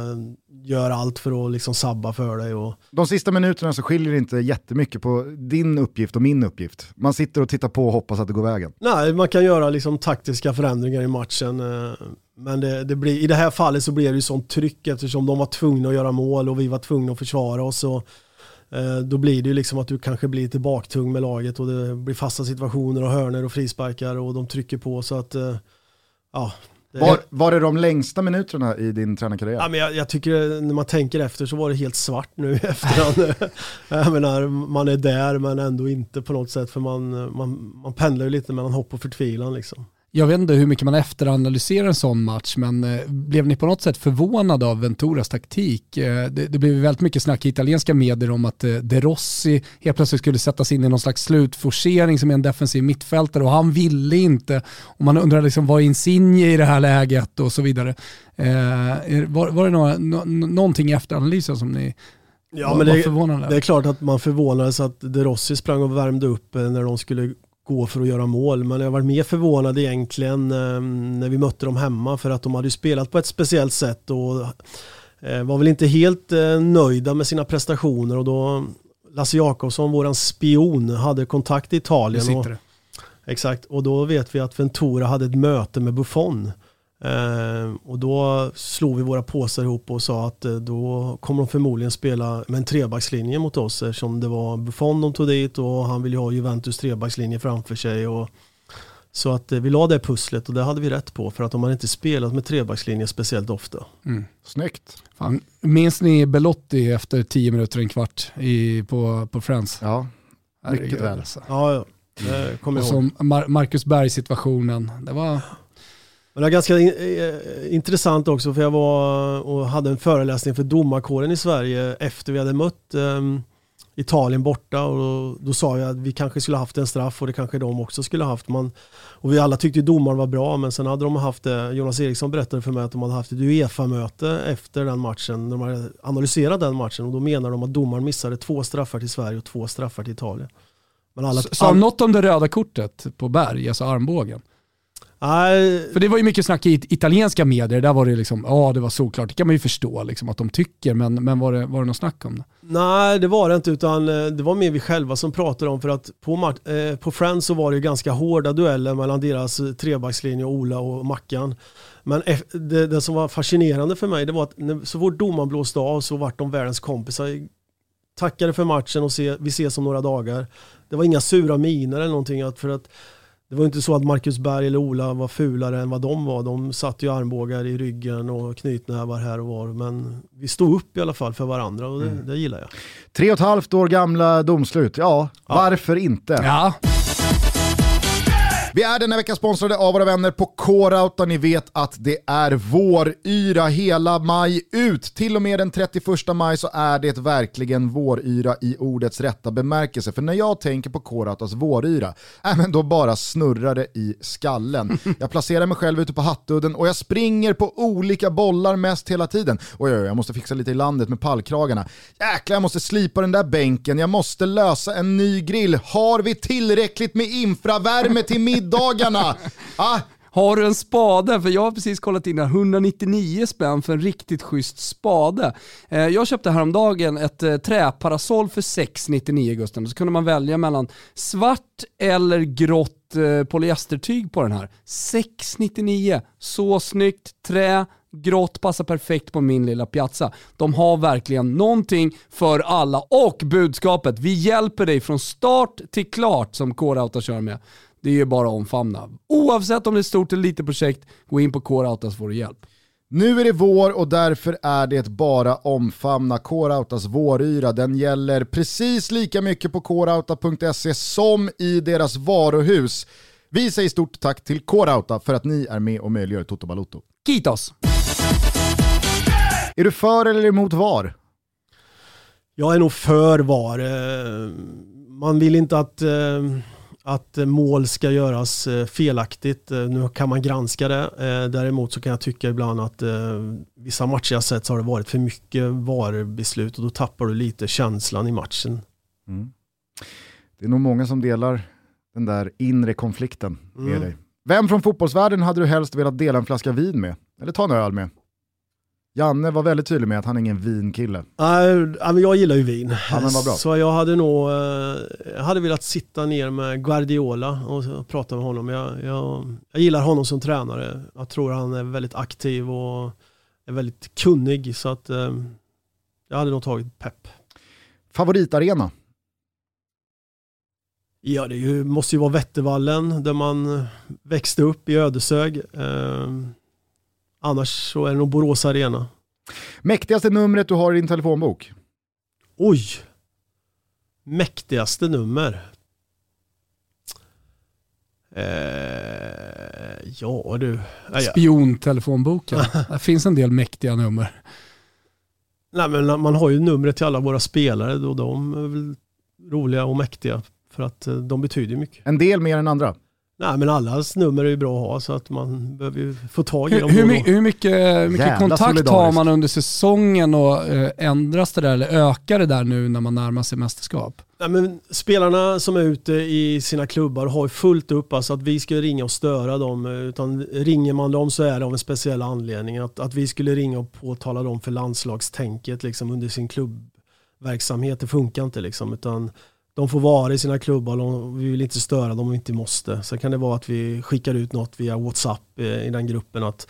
gör allt för att liksom sabba för dig. Och... De sista minuterna så skiljer det inte jättemycket på din uppgift och min uppgift. Man sitter och tittar på och hoppas att det går vägen. Nej, man kan göra liksom taktiska förändringar i matchen. Eh, men det, det blir, i det här fallet så blir det ju sånt tryck eftersom de var tvungna att göra mål och vi var tvungna att försvara oss. Och Eh, då blir det ju liksom att du kanske blir lite baktung med laget och det blir fasta situationer och hörner och frisparkar och de trycker på så att eh, ja. Var, var det de längsta minuterna i din tränarkarriär? Ja, men jag, jag, tycker när man tänker efter så var det helt svart nu efterhand. jag menar, man är där men ändå inte på något sätt för man, man, man pendlar ju lite mellan hopp och förtvivlan liksom. Jag vet inte hur mycket man efteranalyserar en sån match, men eh, blev ni på något sätt förvånade av Venturas taktik? Eh, det, det, blev väldigt mycket snack i italienska medier om att eh, De Rossi helt plötsligt skulle sättas in i någon slags slutforcering som är en defensiv mittfältare och han ville inte. Och man undrar liksom, vad är Insigne i det här läget och så vidare. Var, var det några, någonting i efteranalysen som ni Ja, var, men det, det, är klart att man förvånades att De Rossi sprang och värmde upp när de skulle gå för att göra mål. Men jag var mer förvånad egentligen ehm, när vi mötte dem hemma för att de hade spelat på ett speciellt sätt och eh, var väl inte helt eh, nöjda med sina prestationer och då Lasse Jakobsson, våran spion, hade kontakt i Italien. Och, exakt, och då vet vi att Ventura hade ett möte med Buffon och då slog vi våra påsar ihop och sa att eh, då kommer de förmodligen spela med en trebackslinje mot oss eftersom det var Buffon de tog dit och han ville ha Juventus trebackslinje framför sig. Och, så att eh, vi la det pusslet och det hade vi rätt på för att de hade inte spelat med trebackslinje speciellt ofta. Mm. Snyggt. Fan, minns ni Belotti efter tio minuter, en kvart i, på, på Friends? Ja, mycket väl. Alltså. Ja, ja. Det kommer och så Mar Marcus Berg-situationen. Det var men det är ganska eh, intressant också för jag var och hade en föreläsning för domarkåren i Sverige efter vi hade mött eh, Italien borta och då, sa jag att vi kanske skulle haft en straff och det kanske de också skulle haft. Man, och vi alla tyckte domaren var bra men sen hade de haft det, Jonas Eriksson berättade för mig att de hade haft ett Uefa-möte efter den matchen, de hade analyserat den matchen och då menar de att domaren missade två straffar till Sverige och två straffar till Italien. Men alla, Sa han något om det röda kortet på Berg, alltså armbågen? För det var ju mycket snack i italienska medier, där var det liksom, ja det var såklart, det kan man ju förstå liksom, att de tycker, men, men var, det, var det något snack om det? Nej det var det inte, utan eh, det var mer vi själva som pratade om, för att på, eh, på Friends så var det ju ganska hårda dueller mellan deras eh, trebackslinje, Ola och Mackan. Men det, det, som var fascinerande för mig, det var att när, så fort domaren blåste av så vart de världens kompisar. Tackade för matchen och se, vi ses om några dagar. Det var inga sura miner eller någonting, för att det var inte så att Marcus Berg eller Ola var fulare än vad de var. De satt ju armbågar i ryggen och knytnävar här och var. Men vi stod upp i alla fall för varandra och det, mm. det gillar jag. Tre och ett halvt år gamla domslut, ja, ja. varför inte? Ja. Vi är denna vecka sponsrade av våra vänner på Coreout där ni vet att det är våryra hela maj ut. Till och med den 31 maj så är det verkligen våryra i ordets rätta bemärkelse. För när jag tänker på Coreoutas våryra, äh, men då bara snurrar det i skallen. Jag placerar mig själv ute på Hattudden och jag springer på olika bollar mest hela tiden. Oj, oj, jag måste fixa lite i landet med pallkragarna. Jäklar, jag måste slipa den där bänken, jag måste lösa en ny grill. Har vi tillräckligt med infravärme till middag? Middagarna. Ah. Har du en spade? För jag har precis kollat in 199 spänn för en riktigt schysst spade. Eh, jag köpte häromdagen ett eh, träparasoll för 699 Gusten. Så kunde man välja mellan svart eller grått eh, polyestertyg på den här. 699, så snyggt, trä, grått passar perfekt på min lilla piazza. De har verkligen någonting för alla och budskapet, vi hjälper dig från start till klart som K-Rauta kör med. Det är ju bara att omfamna. Oavsett om det är ett stort eller litet projekt, gå in på K-Rauta så får du hjälp. Nu är det vår och därför är det bara omfamna K-Rautas våryra. Den gäller precis lika mycket på krauta.se som i deras varuhus. Vi säger stort tack till K-Rauta för att ni är med och möjliggör Toto Balotto. Kitos! Är du för eller emot VAR? Jag är nog för VAR. Eh, man vill inte att eh, att mål ska göras eh, felaktigt. Eh, nu kan man granska det. Eh, däremot så kan jag tycka ibland att vissa matcher jag sett så har det varit för mycket VAR-beslut och då tappar du lite känslan i matchen. Mm. Det är nog många som delar den där inre konflikten med mm. dig. Vem från fotbollsvärlden hade du helst velat dela en flaska vin med? Eller ta en öl med? Janne var väldigt tydlig med att han är ingen vinkille. Uh, jag gillar ju vin. Ja. Så jag hade nog uh, jag hade velat sitta ner med Guardiola och prata med honom. Jag, jag, jag, gillar honom som tränare. Jag tror han är väldigt aktiv och är väldigt kunnig. Så att uh, jag hade nog tagit Pep. Favoritarena? Ja, det ju, måste ju vara Vättervallen där man växte upp i Ödeshög. Annars så är det nog Borås Arena. Mäktigaste numret du har i din telefonbok? Oj! Mäktigaste nummer? Eh, ja du. Spiontelefonboken. det finns en del mäktiga nummer. Nej men man har ju numret till alla våra spelare och de är väl roliga och mäktiga för att eh, de betyder mycket. En del mer än andra? Nej men allas nummer är ju bra att ha så att man behöver ju få tag i hur, dem. Hur, my, hur mycket, mycket kontakt har man under säsongen och eh, ändras det där eller ökar det där nu när man närmar sig mästerskap? Nej, men spelarna som är ute i sina klubbar har ju fullt upp, alltså att vi ska ringa och störa dem. Utan ringer man dem så är det av en speciell anledning. Att, att vi skulle ringa och påtala dem för landslagstänket liksom, under sin klubbverksamhet, det funkar inte. Liksom, utan de får vara i sina klubbar och vi vill inte störa dem om vi inte måste. Sen kan det vara att vi skickar ut något via WhatsApp i den gruppen att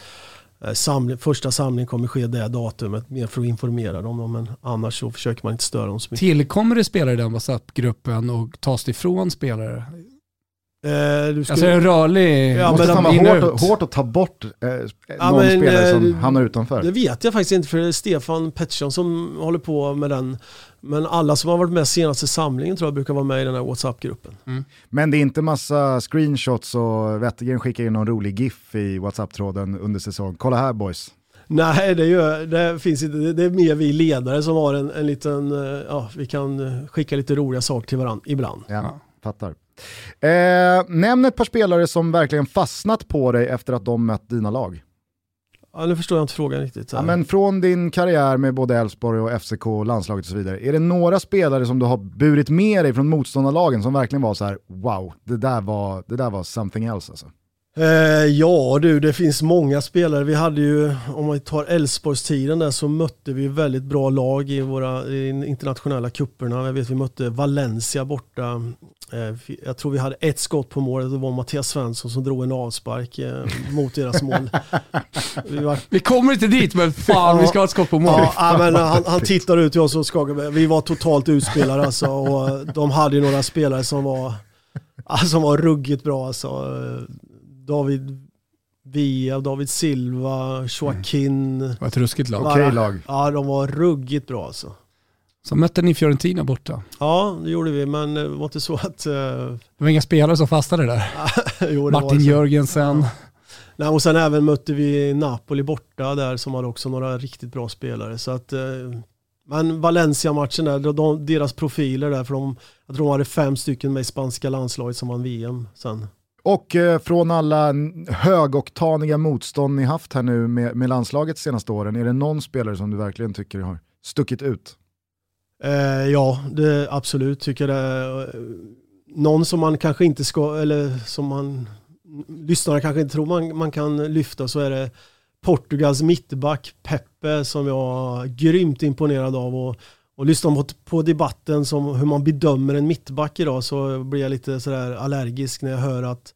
eh, samling, första samlingen kommer ske det datumet, mer för att informera dem. Men annars så försöker man inte störa dem så mycket. Tillkommer det spelare i den WhatsApp-gruppen och tas det ifrån spelare? Eh, du ska... Alltså en rörlig... Ja, måste fan vara hårt, hårt att ta bort eh, ja, någon men, spelare som eh, hamnar utanför. Det vet jag faktiskt inte för det är Stefan Pettersson som håller på med den. Men alla som har varit med senaste samlingen tror jag brukar vara med i den här WhatsApp-gruppen. Mm. Men det är inte massa screenshots och Wettergren skickar in någon rolig GIF i WhatsApp-tråden under säsong. Kolla här boys. Nej, det, gör, det finns inte. Det är mer vi ledare som har en, en liten, eh, ja, vi kan skicka lite roliga saker till varandra ibland. Ja, fattar. Eh, nämn ett par spelare som verkligen fastnat på dig efter att de mött dina lag. Ja, nu förstår jag inte frågan riktigt. Ja, men från din karriär med både Elfsborg och FCK, landslaget och så vidare. Är det några spelare som du har burit med dig från motståndarlagen som verkligen var så här: wow, det där var, det där var something else alltså? Eh, ja du, det finns många spelare. Vi hade ju, om man tar Elfsborgstiden där så mötte vi väldigt bra lag i våra i internationella kupperna. Jag vet vi mötte Valencia borta. Eh, jag tror vi hade ett skott på målet, det var Mattias Svensson som drog en avspark eh, mot deras mål. Vi, var... vi, kommer inte dit men fan vi ska ha ett skott på mål. Ja, men han, han tittar ut till oss och skakar. Vi var totalt utspelade alltså, och de hade ju några spelare som var, som var ruggigt bra alltså. David Via, David Silva, Joaquin. Det var ett ruskigt lag. Okej lag. Ja, de var ruggigt bra alltså. Så mötte ni Fiorentina borta. Ja, det gjorde vi, men det var inte så att... Uh... Det var inga spelare som fastnade där. jo, Martin Jörgensen. Ja. Nej, och sen även mötte vi Napoli borta där som hade också några riktigt bra spelare. Så att, uh... Men Valencia-matchen där, de, deras profiler där, för de, jag tror de hade fem stycken med i spanska landslaget som vann VM sen. Och eh, från alla högoktaniga motstånd ni haft här nu med, med landslaget de senaste åren, är det någon spelare som du verkligen tycker har stuckit ut? Eh, ja, det, absolut tycker jag det. Eh, någon som man kanske inte ska, eller som man lyssnare kanske inte tror man, man kan lyfta så är det Portugals mittback Pepe som jag är grymt imponerad av. Och, och lyssnar man på debatten som hur man bedömer en mittback idag så blir jag lite sådär allergisk när jag hör att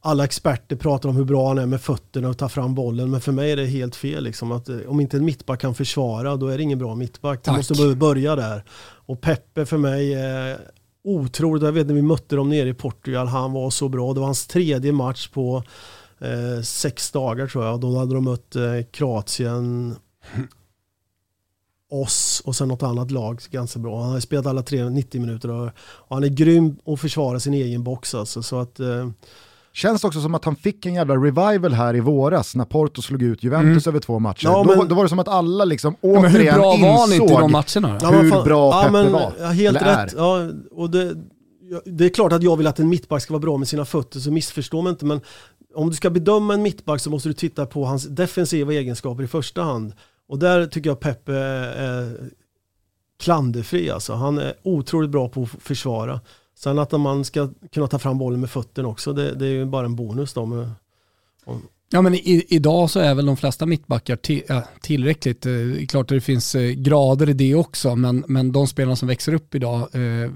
alla experter pratar om hur bra han är med fötterna och tar fram bollen. Men för mig är det helt fel. Liksom, att eh, om inte en mittback kan försvara, då är det ingen bra mittback. Du måste börja där. Och Peppe för mig är otroligt. Jag vet när vi mötte dem nere i Portugal, han var så bra. Det var hans tredje match på eh, sex dagar tror jag. Då hade de mött eh, Kroatien, oss och sen något annat lag ganska bra. Han har spelat alla tre 90 minuter och, och han är grym att försvara sin egen box alltså. Så att, eh, Känns också som att han fick en jävla revival här i våras när Porto slog ut Juventus mm. över två matcher. Ja, men, då, då, var det som att alla liksom återigen insåg hur bra var han inte de matcherna? Ja, hur bra ja, Peppe men, var. Ja, helt rätt. Ja, och det, det är klart att jag vill att en mittback ska vara bra med sina fötter, så missförstå mig inte. Men om du ska bedöma en mittback så måste du titta på hans defensiva egenskaper i första hand. Och där tycker jag Peppe är klanderfri alltså. Han är otroligt bra på att försvara. Sen att man ska kunna ta fram bollen med fötterna också, det, det är ju bara en bonus då. Med, Ja men i, idag så är väl de flesta mittbackar till, äh, tillräckligt. Är klart att det finns eh, grader i det också, men, men de spelarna som växer upp idag eh,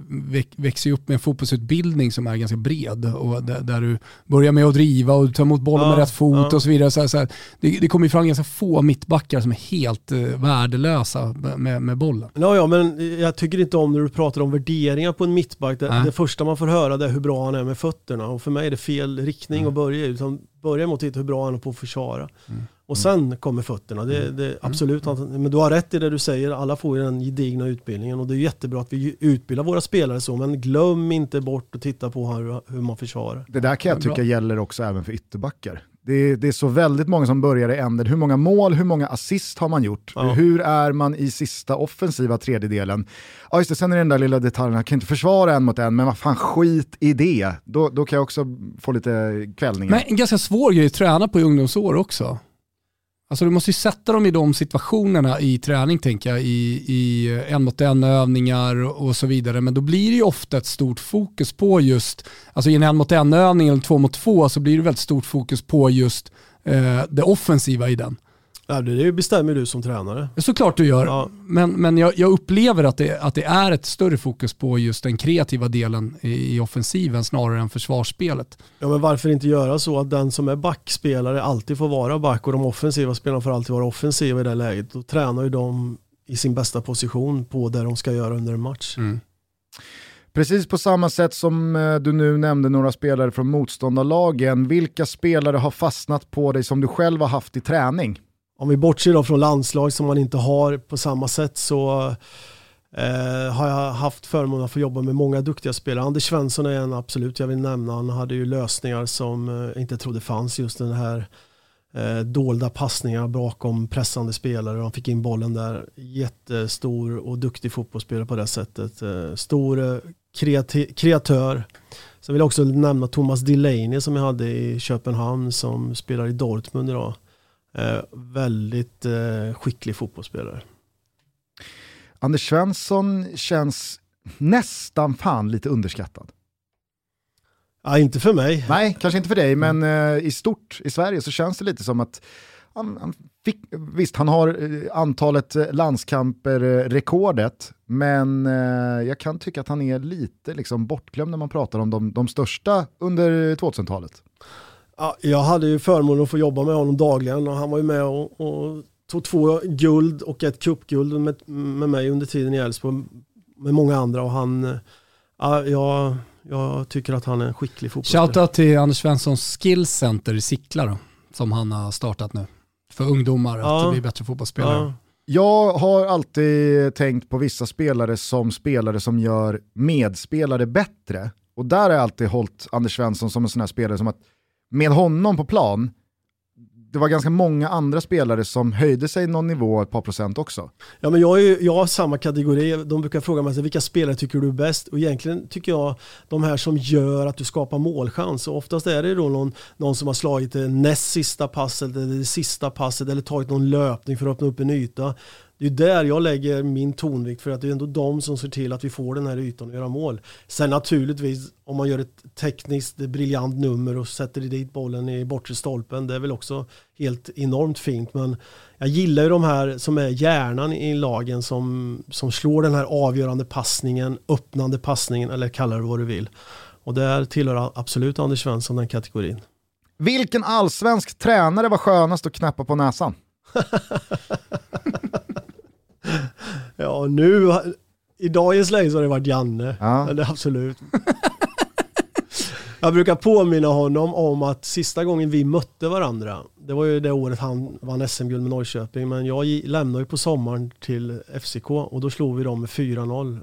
växer upp med en fotbollsutbildning som är ganska bred. Och där, där du börjar med att driva och ta emot bollen ja, med rätt fot ja. och så vidare. Så här, så här. Det, det kommer fram ganska få mittbackar som är helt eh, värdelösa med, med bollen. Ja, ja, men jag tycker inte om när du pratar om värderingar på en mittback. Det, det första man får höra är hur bra han är med fötterna. Och för mig är det fel riktning mm. att börja i börja med att titta hur bra han är på att försvara. Mm. Och sen kommer fötterna. Det, mm. det, mm. absolut, men du har rätt i det du säger. Alla får ju den gedigna utbildningen och det är jättebra att vi utbildar våra spelare så. Men glöm inte bort att titta på hur, hur man försvarar. Det där kan jag tycka gäller också även för ytterbackar. Det är, det är, så väldigt många som börjar i änden. Hur många mål, hur många assist har man gjort? Ja. Hur är man i sista offensiva tredjedelen? Ja just det, sen är det den där lilla detaljen, jag kan inte försvara en mot en, men vad fan skit i det. Då, då kan jag också få lite kvällningar. Men en ganska svår grej att träna på i ungdomsår också. Alltså du måste ju sätta dem i de situationerna i träning tänker jag, i, i en mot en övningar och så vidare. Men då blir det ju ofta ett stort fokus på just, alltså i en en mot en övning eller två mot två så blir det väldigt stort fokus på just eh, det offensiva i den. Ja, det bestämmer du som tränare. Såklart du gör, ja. men, men jag, jag, upplever att det, att det är ett större fokus på just den kreativa delen i, i offensiven snarare än försvarsspelet. Ja, men varför inte göra så att den som är backspelare alltid får vara back och de offensiva spelarna får alltid vara offensiva i det läget. Då tränar ju de i sin bästa position på det de ska göra under en match. Mm. Precis på samma sätt som eh, du nu nämnde några spelare från motståndarlagen, vilka spelare har fastnat på dig som du själv har haft i träning? Om vi bortser då från landslag som man inte har på samma sätt så eh, har jag haft förmånen att få jobba med många duktiga spelare. Anders Svensson är en absolut jag vill nämna. Han hade ju lösningar som eh, inte trodde fanns. Just den här eh, dolda passningar bakom pressande spelare. Han fick in bollen där. Jättestor och duktig fotbollsspelare på det sättet. Eh, stor eh, kreatör. Sen vill jag också nämna Thomas Delaney som jag hade i Köpenhamn som spelar i Dortmund idag. Eh, väldigt eh, skicklig fotbollsspelare. Anders Svensson känns nästan fan lite underskattad. Ja, inte för mig. Nej, kanske inte för dig, men eh, i stort i Sverige så känns det lite som att han, han fick, visst, han har antalet landskamper-rekordet, men jag kan tycka att han är lite liksom, bortglömd när man pratar om de, de största under 2000-talet. Ja, jag hade ju förmånen att få jobba med honom dagligen och han var ju med och, och tog två guld och ett cupguld med, med mig under tiden i Elfsborg med många andra och han, ja, jag, jag tycker att han är en skicklig fotbollsspelare. Shoutout till Anders Svenssons skillcenter i Sickla då, som han har startat nu. För ungdomar ja. att bli bättre fotbollsspelare. Ja. Jag har alltid tänkt på vissa spelare som spelare som gör medspelare bättre. Och där har jag alltid hållit Anders Svensson som en sån här spelare som att med honom på plan, det var ganska många andra spelare som höjde sig någon nivå ett par procent också. Ja, men jag, är, jag har samma kategori. De brukar fråga mig vilka spelare tycker du är bäst? Och egentligen tycker jag de här som gör att du skapar målchans. Och oftast är det då någon, någon som har slagit det näst sista passet eller det sista passet eller tagit någon löpning för att öppna upp en yta. Det är där jag lägger min tonvikt för att det är ändå de som ser till att vi får den här ytan att göra mål. Sen naturligtvis om man gör ett tekniskt briljant nummer och sätter dit bollen i bortre stolpen, det är väl också helt enormt fint. Men jag gillar ju de här som är hjärnan i lagen som, som slår den här avgörande passningen, öppnande passningen eller kalla det vad du vill. Och där tillhör absolut Anders Svensson den kategorin. Vilken allsvensk tränare var skönast att knäppa på näsan? ja, nu, i dagens läge så har det varit Janne. Ja. Det absolut. Jag brukar påminna honom om att sista gången vi mötte varandra, det var ju det året han vann SM-guld med Norrköping, men jag lämnade ju på sommaren till FCK och då slog vi dem med 4-0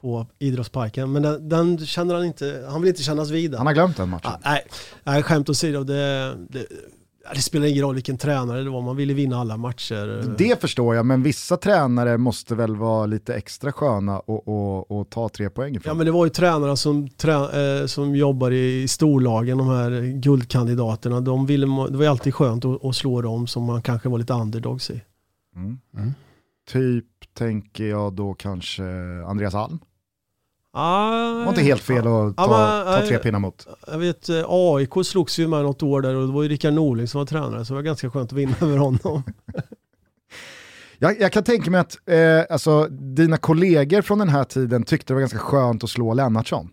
på idrottsparken. Men den, den, känner han inte, han vill inte kännas vid Han har glömt den matchen. Ah, nej, nej, skämt åsido, det, det, det spelar ingen roll vilken tränare det var, man ville vinna alla matcher. Det förstår jag, men vissa tränare måste väl vara lite extra sköna och, och, och ta tre poäng ifrån. Ja men det var ju tränare som, trä, eh, som jobbar i, i storlagen, de här guldkandidaterna, de ville, det var ju alltid skönt att, att slå dem som man kanske var lite underdogs i. Mm. Mm. Typ tänker jag då kanske Andreas Alm. Ah, det var inte helt fel att ta, ah, ta tre pinnar mot. Jag vet, eh, AIK slogs ju med något år där och det var ju Rickard Norling som var tränare så det var ganska skönt att vinna över honom. jag, jag, kan tänka mig att eh, alltså, dina kollegor från den här tiden tyckte det var ganska skönt att slå Lennartsson.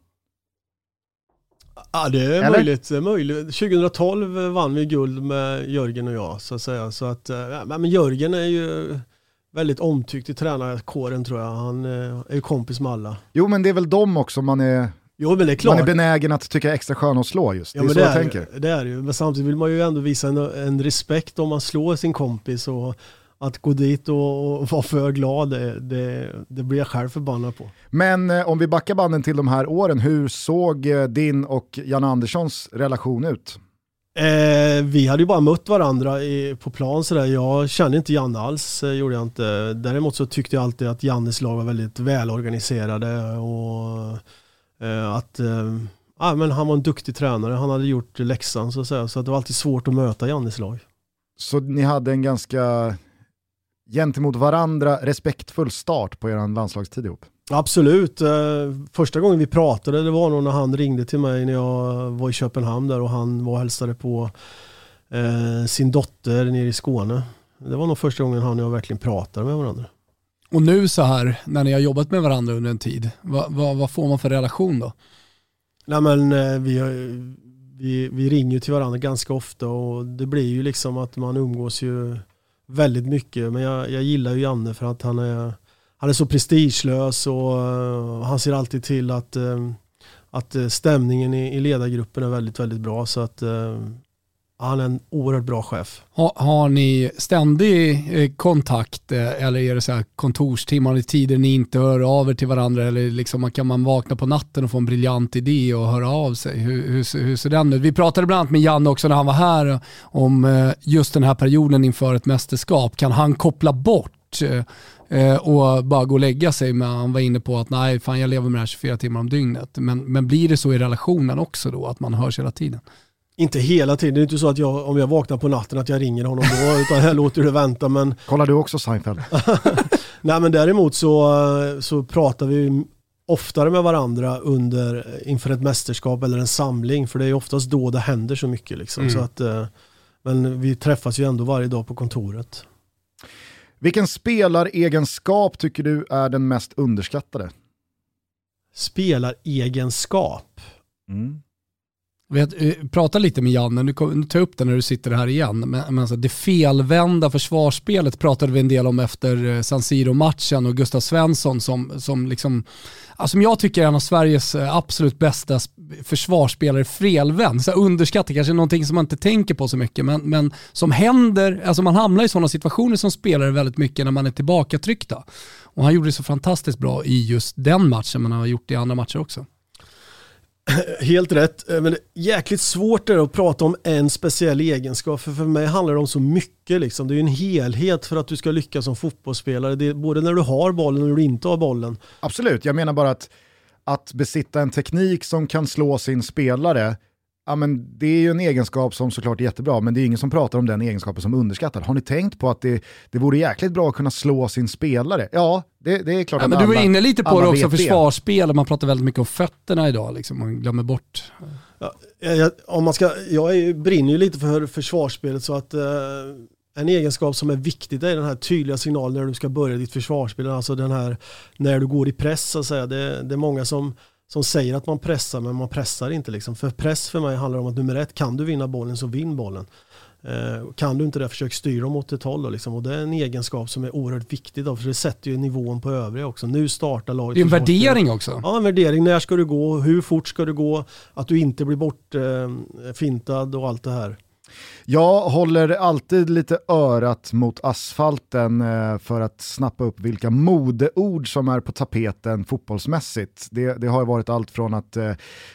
Ja det är Eller? möjligt, möjligt. 2012 vann vi guld med Jörgen och jag så att säga. Så att, eh, men Jörgen är ju väldigt omtyckt i tränarkåren tror jag. Han eh, är ju kompis med alla. Jo men det är väl de också man är, jo, men det är klart. man är benägen att tycka extra skön att slå just. Ja, det är så det jag är, tänker. Det är ju, men samtidigt vill man ju ändå visa en, en respekt om man slår sin kompis och att gå dit och, och vara för glad, det, det, det, blir jag själv förbannad på. Men eh, om vi backar banden till de här åren, hur såg eh, din och Jan Anderssons relation ut? Eh, vi hade ju bara mött varandra i, på plan sådär. Jag kände inte Janne alls, eh, gjorde jag inte. Däremot så tyckte jag alltid att Jannes lag var väldigt välorganiserade och eh, att eh, men han var en duktig tränare. Han hade gjort läxan så att säga. Så att det var alltid svårt att möta Jannes lag. Så ni hade en ganska gentemot varandra respektfull start på er landslagstid ihop? Absolut. Eh, första gången vi pratade det var nog när han ringde till mig när jag var i Köpenhamn där och han var och hälsade på eh, sin dotter nere i Skåne. Det var nog första gången han och jag verkligen pratade med varandra. Och nu så här, när ni har jobbat med varandra under en tid, vad, vad, vad får man för relation då? Nej men eh, vi, vi, vi ringer till varandra ganska ofta och det blir ju liksom att man umgås ju väldigt mycket. Men jag, jag gillar ju Janne för att han är han är så prestigelös och eh, han ser alltid till att, eh, att eh, stämningen i, i ledargruppen är väldigt, väldigt bra. Så att han är en oerhört bra chef. Har, har ni ständig kontakt eller är det så här kontorstimmar i tider ni inte hör av er till varandra eller liksom kan man vakna på natten och få en briljant idé och höra av sig? Hur, hur, hur ser den ut? Vi pratade bland annat med Janne också när han var här om just den här perioden inför ett mästerskap. Kan han koppla bort eh, och bara gå och lägga sig. Men han var inne på att nej, fan jag lever med det här 24 timmar om dygnet. Men, men blir det så i relationen också då, att man hörs hela tiden? Inte hela tiden, det är inte så att jag, om jag vaknar på natten att jag ringer honom då, utan jag låter det vänta. Men... Kollar du också Seinfeld? nej men däremot så, så pratar vi oftare med varandra under, inför ett mästerskap eller en samling, för det är oftast då det händer så mycket. Liksom. Mm. Så att, eh, men vi träffas ju ändå varje dag på kontoret. Vilken spelaregenskap tycker du är den mest underskattade? Spelaregenskap? Mm. Vet, eh, prata lite med Janne, nu, nu tar jag upp det när du sitter här igen, men, men alltså, det felvända försvarsspelet pratade vi en del om efter eh, San Siro-matchen och Gustav Svensson som, som liksom, alltså, som jag tycker är en av Sveriges eh, absolut bästa försvarsspelare, felvänd. Så underskattat, kanske någonting som man inte tänker på så mycket, men, men som händer, alltså man hamnar i sådana situationer som spelare väldigt mycket när man är tillbakatryckta. Och han gjorde det så fantastiskt bra i just den matchen, men han har gjort det i andra matcher också. Helt rätt, eh, men jäkligt svårt det att prata om en speciell egenskap, för för mig handlar det om så mycket. Liksom. Det är en helhet för att du ska lyckas som fotbollsspelare, det är både när du har bollen och när du inte har bollen. Absolut, jag menar bara att, att besitta en teknik som kan slå sin spelare ja, men det är ju en egenskap som såklart är jättebra, men det är ingen som pratar om den egenskapen som underskattad. Har ni tänkt på att det, det vore jäkligt bra att kunna slå sin spelare? Ja, det, det är klart ja, att men alla Du var inne lite på det också, försvarsspel, man pratar väldigt mycket om fötterna idag, liksom. man glömmer bort. Ja, jag, om man ska, jag är, brinner ju lite för försvarsspelet så att eh, en egenskap som är viktig är den här tydliga signalen när du ska börja ditt försvarsspel. Alltså den här när du går i press så att säga. Det, det är många som som säger att man pressar men man pressar inte. Liksom. För press för mig handlar om att nummer ett, kan du vinna bollen så vinn bollen. Eh, kan du inte det, försök styra dem åt ett håll. Då, liksom. Och det är en egenskap som är oerhört viktig då, för det sätter ju nivån på övriga också. Nu startar laget. Det är en värdering också. Ja, en värdering. När ska du gå? Hur fort ska du gå? Att du inte blir bortfintad eh, och allt det här. Jag håller alltid lite örat mot asfalten eh, för att snappa upp vilka modeord som är på tapeten fotbollsmässigt. Det, det har varit allt från att eh,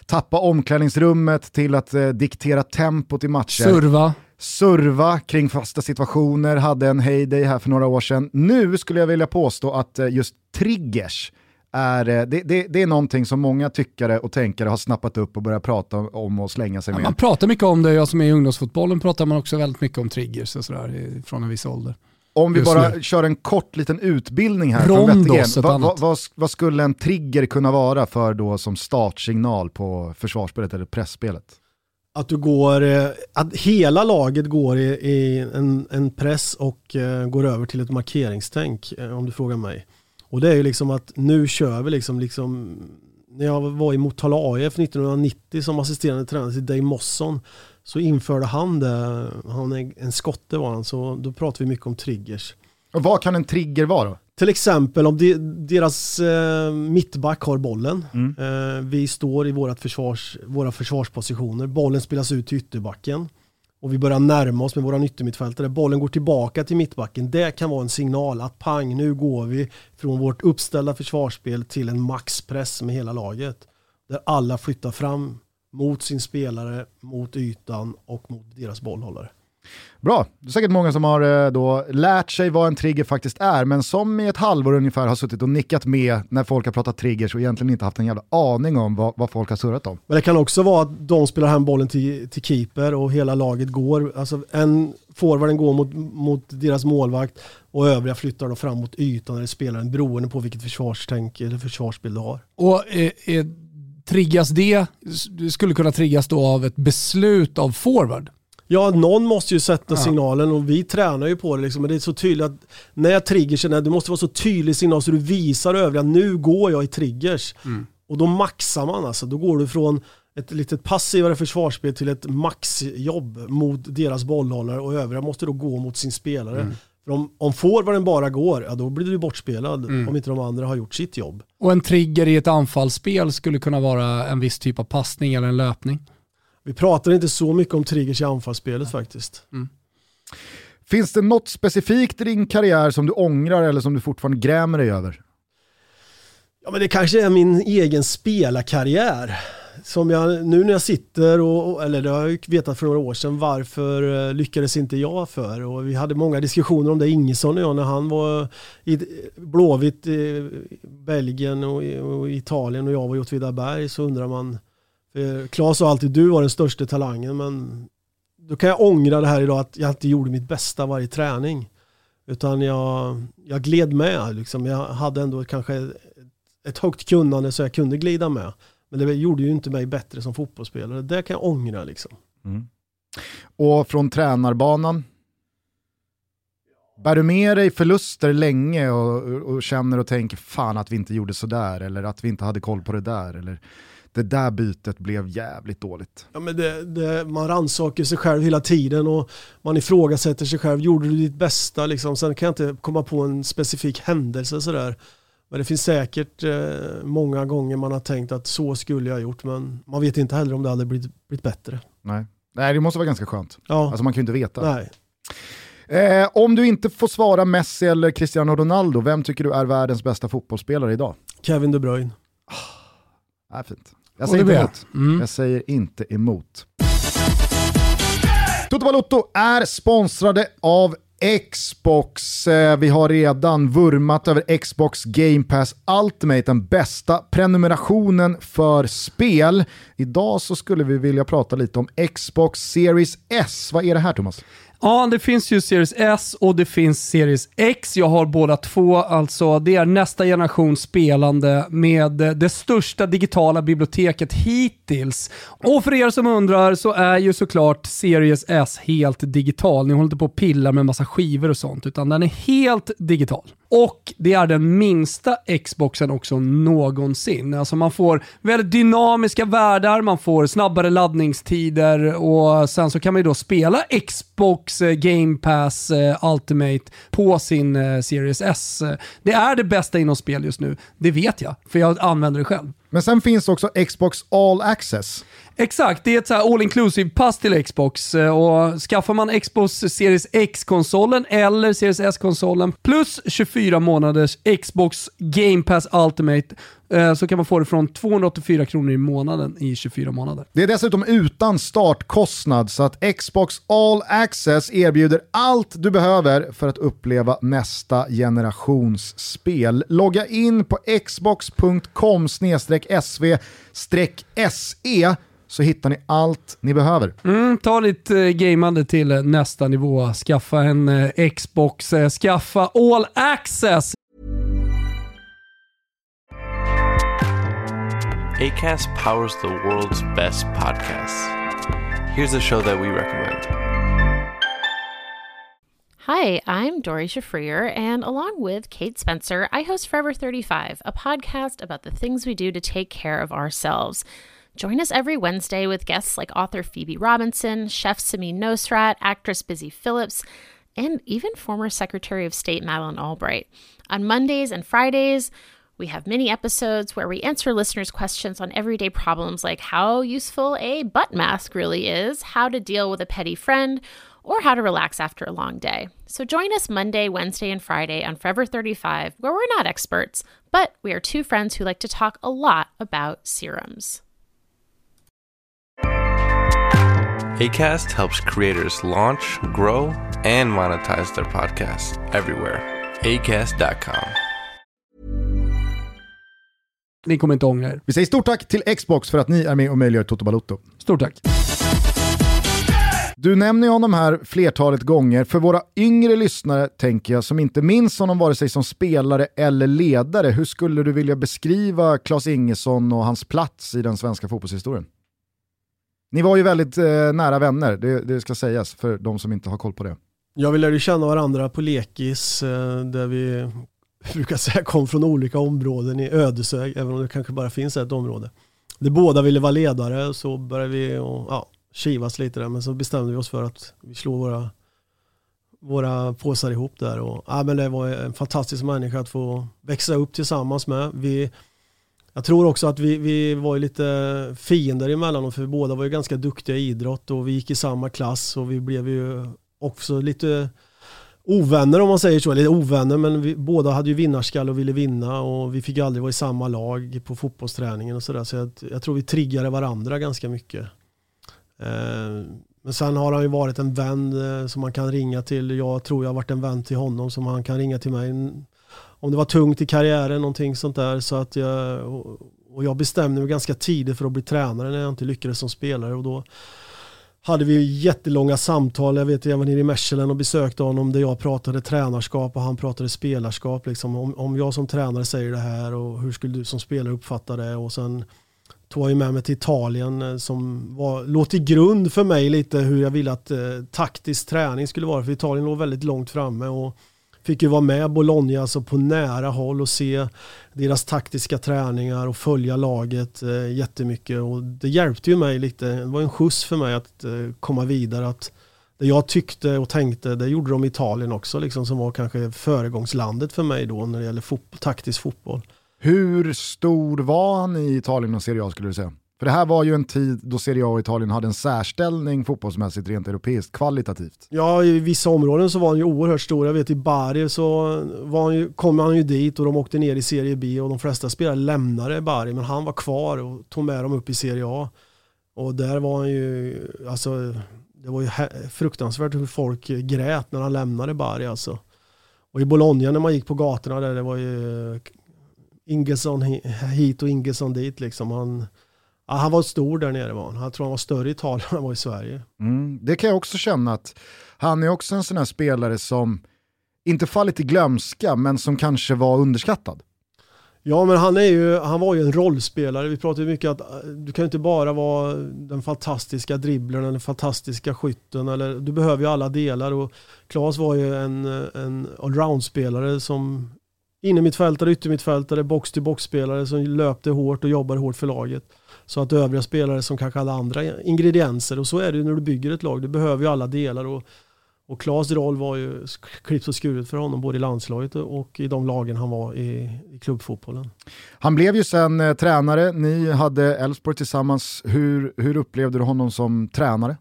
tappa omklädningsrummet till att eh, diktera tempot i matcher. Surva. Surva kring fasta situationer, hade en heyday här för några år sedan. Nu skulle jag vilja påstå att just triggers är, eh, det, det, det, är någonting som många tyckare och tänkare har snappat upp och börjat prata om och slänga sig ja, med. Man pratar mycket om det, jag som är i ungdomsfotbollen pratar man också väldigt mycket om triggers och sådär från en viss ålder. Om vi bara nu. kör en kort liten utbildning här Rondos, vad, vad, vad, vad, skulle en trigger kunna vara för då som startsignal på försvarsspelet eller pressspelet? Att du går, eh, att hela laget går i, i en, en, press och går över till ett markeringstänk om du frågar mig. Och det är ju liksom att nu kör vi liksom, liksom när jag var i Motala AIF 1990 som assisterande tränare till Dave Mosson så införde han det, han är en skotte var han, så då pratar vi mycket om triggers. Och vad kan en trigger vara då? Till exempel om de, deras eh, mittback har bollen, mm. eh, vi står i vårat försvars, våra försvarspositioner, bollen spelas ut till ytterbacken och vi börjar närma oss med våra yttermittfältare. Bollen går tillbaka till mittbacken. Det kan vara en signal att pang, nu går vi från vårt uppställda försvarsspel till en maxpress med hela laget. Där alla flyttar fram mot sin spelare, mot ytan och mot deras bollhållare. Bra, det är säkert många som har eh, då lärt sig vad en trigger faktiskt är, men som i ett halvår ungefär har suttit och nickat med när folk har pratat triggers och egentligen inte haft en jävla aning om vad, vad folk har surrat om. Men det kan också vara att de spelar hem bollen till, till keeper och hela laget går, alltså en forwarden går mot, mot deras målvakt och övriga flyttar då fram mot ytan eller spelaren beroende på vilket försvarstänk eller försvarsbild du har. Och eh, eh, triggas det, skulle kunna triggas då av ett beslut av forward? Ja, någon måste ju sätta signalen och vi tränar ju på det. Liksom. Men det är så tydligt att när triggers är, det måste vara så tydlig signal så du visar övriga, nu går jag i triggers. Mm. Och då maxar man alltså. Då går du från ett litet passivare försvarsspel till ett maxjobb mot deras bollhållare och övriga måste då gå mot sin spelare. Mm. För om, om forwarden bara går, ja då blir du bortspelad mm. om inte de andra har gjort sitt jobb. Och en trigger i ett anfallsspel skulle kunna vara en viss typ av passning eller en löpning? Vi pratar inte så mycket om triggers i anfallsspelet faktiskt. Mm. Finns det något specifikt i din karriär som du ångrar eller som du fortfarande grämer dig över? Ja men det kanske är min egen spelarkarriär. Som jag, nu när jag sitter, och, eller det har jag vetat för några år sedan, varför eh, lyckades inte jag för? Och vi hade många diskussioner om det, Ingesson och jag, när han var i Blåvitt i Belgien och, och Italien och jag var i Åtvidaberg så undrar man Klas sa alltid du var den största talangen men då kan jag ångra det här idag att jag inte gjorde mitt bästa varje träning. Utan jag, jag gled med. Liksom. Jag hade ändå kanske ett högt kunnande så jag kunde glida med. Men det gjorde ju inte mig bättre som fotbollsspelare. Det kan jag ångra. Liksom. Mm. Och från tränarbanan? Bär du med dig förluster länge och, och, känner och tänker fan att vi inte gjorde sådär eller att vi inte hade koll på det där? Eller det där bytet blev jävligt dåligt. Ja, men det, det, man rannsakar sig själv hela tiden och man ifrågasätter sig själv. Gjorde du ditt bästa? Liksom. Sen kan jag inte komma på en specifik händelse sådär. Men det finns säkert eh, många gånger man har tänkt att så skulle jag ha gjort, men man vet inte heller om det hade blivit, blivit bättre. Nej. Nej, det måste vara ganska skönt. Ja. Alltså man kan ju inte veta. Nej. Eh, om du inte får svara Messi eller Cristiano Ronaldo, vem tycker du är världens bästa fotbollsspelare idag? Kevin De Bruyne. Ah, fint. Jag säger inte emot. Mm. Jag säger inte emot. Toto Balotto är sponsrade av Xbox. Eh, vi har redan vurmat över Xbox Game Pass Ultimate, den bästa prenumerationen för spel. Idag så skulle vi vilja prata lite om Xbox Series S. Vad är det här Thomas? Ja, det finns ju Series S och det finns Series X. Jag har båda två. Alltså, det är nästa generation spelande med det största digitala biblioteket hittills. Och för er som undrar så är ju såklart Series S helt digital. Ni håller inte på och pillar med massa skivor och sånt, utan den är helt digital. Och det är den minsta Xboxen också någonsin. Alltså man får väldigt dynamiska världar, man får snabbare laddningstider och sen så kan man ju då spela Xbox Xbox eh, Game Pass eh, Ultimate på sin eh, Series S. Det är det bästa inom spel just nu, det vet jag, för jag använder det själv. Men sen finns också Xbox All Access. Exakt, det är ett så all inclusive pass till Xbox eh, och skaffar man Xbox Series X-konsolen eller Series S-konsolen plus 24 månaders Xbox Game Pass Ultimate eh, så kan man få det från 284 kronor i månaden i 24 månader. Det är dessutom utan startkostnad så att Xbox All Access erbjuder allt du behöver för att uppleva nästa generations spel. Logga in på xbox.com sv-se så hittar ni allt ni behöver. Mm, ta ditt uh, gameande till uh, nästa nivå. Skaffa en uh, Xbox, uh, skaffa all access. ACAST powers the world's best podcasts. Here's a show that we recommend. Hi, I'm Dory Shafrier, and along with Kate Spencer, I host Forever 35, a podcast about the things we do to take care of ourselves. Join us every Wednesday with guests like author Phoebe Robinson, chef Samin Nosrat, actress Busy Phillips, and even former Secretary of State Madeleine Albright. On Mondays and Fridays, we have mini episodes where we answer listeners' questions on everyday problems like how useful a butt mask really is, how to deal with a petty friend, or how to relax after a long day. So join us Monday, Wednesday, and Friday on Forever 35, where we're not experts, but we are two friends who like to talk a lot about serums. ACAST helps creators launch, grow, and monetize their podcasts everywhere. ACAST.com. Ni kommer inte ångra er. Vi säger stort tack till Xbox för att ni är med och möjliggör Toto Balotto. Stort tack. Du nämner ju honom här flertalet gånger. För våra yngre lyssnare, tänker jag, som inte minns honom vare sig som spelare eller ledare, hur skulle du vilja beskriva Klas Ingesson och hans plats i den svenska fotbollshistorien? Ni var ju väldigt eh, nära vänner, det, det, ska sägas för de som inte har koll på det. Ja, vi lärde känna varandra på lekis eh, där vi brukar säga kom från olika områden i Ödeshög, även om det kanske bara finns ett område. Det båda ville vara ledare så började vi och, ja, kivas lite där, men så bestämde vi oss för att vi slår våra, våra påsar ihop där. Och, ja, men det var en fantastisk människa att få växa upp tillsammans med. Vi, jag tror också att vi, vi var lite fiender emellanåt för vi båda var ju ganska duktiga i idrott och vi gick i samma klass och vi blev ju också lite ovänner om man säger så, eller ovänner men vi båda hade ju vinnarskall och ville vinna och vi fick aldrig vara i samma lag på fotbollsträningen och sådär så jag, jag, tror vi triggade varandra ganska mycket. Eh, men sen har han ju varit en vän eh, som man kan ringa till. Jag tror jag har varit en vän till honom som han kan ringa till mig om det var tungt i karriären, någonting sånt där. Så att jag, och jag bestämde mig ganska tidigt för att bli tränare när jag inte lyckades som spelare. Och då hade vi jättelånga samtal. Jag vet jag var nere i Mechelen och besökte honom där jag pratade tränarskap och han pratade spelarskap. Liksom. Om, om jag som tränare säger det här och hur skulle du som spelare uppfatta det? Och sen tog jag med mig till Italien eh, som var, låg till grund för mig lite hur jag ville att eh, taktisk träning skulle vara. För Italien låg väldigt långt framme. Och fick ju vara med Bologna alltså på nära håll och se deras taktiska träningar och följa laget eh, jättemycket. Och det hjälpte ju mig lite, det var en skjuts för mig att eh, komma vidare. Att det jag tyckte och tänkte, det gjorde de i Italien också, liksom, som var kanske föregångslandet för mig då när det gäller fot taktisk fotboll. Hur stor var han i Italien och Serie A skulle du säga? För det här var ju en tid då Serie A och Italien hade en särställning fotbollsmässigt rent europeiskt, kvalitativt. Ja, i vissa områden så var han ju oerhört stor. Jag vet i Bari så var han ju, kom han ju dit och de åkte ner i Serie B och de flesta spelare lämnade Bari men han var kvar och tog med dem upp i Serie A. Och där var han ju, alltså det var ju fruktansvärt hur folk grät när han lämnade Bari alltså. Och i Bologna när man gick på gatorna där, det var ju Ingesson hit och Ingesson dit liksom. Han, Ja, han var stor där nere var han. Jag tror han var större i Italien än han var i Sverige. Mm, det kan jag också känna att han är också en sån här spelare som inte fallit i glömska men som kanske var underskattad. Ja men han, är ju, han var ju en rollspelare. Vi pratar ju mycket att eh, du kan inte bara vara den fantastiska dribblern eller den fantastiska skytten. Eller, du behöver ju alla delar. Och Klas var ju en, en allround-spelare som innermittfältare, yttermittfältare, box-to-box-spelare som löpte hårt och jobbade hårt för laget. Så att övriga spelare som kanske hade andra ingredienser och så är det ju när du bygger ett lag. Du behöver ju alla delar och, och Klas roll var ju klippt och skuret för honom både i landslaget och i de lagen han var i, i klubbfotbollen. Han blev ju sen eh, tränare, ni hade Elfsborg tillsammans. Hur, hur upplevde du honom som tränare?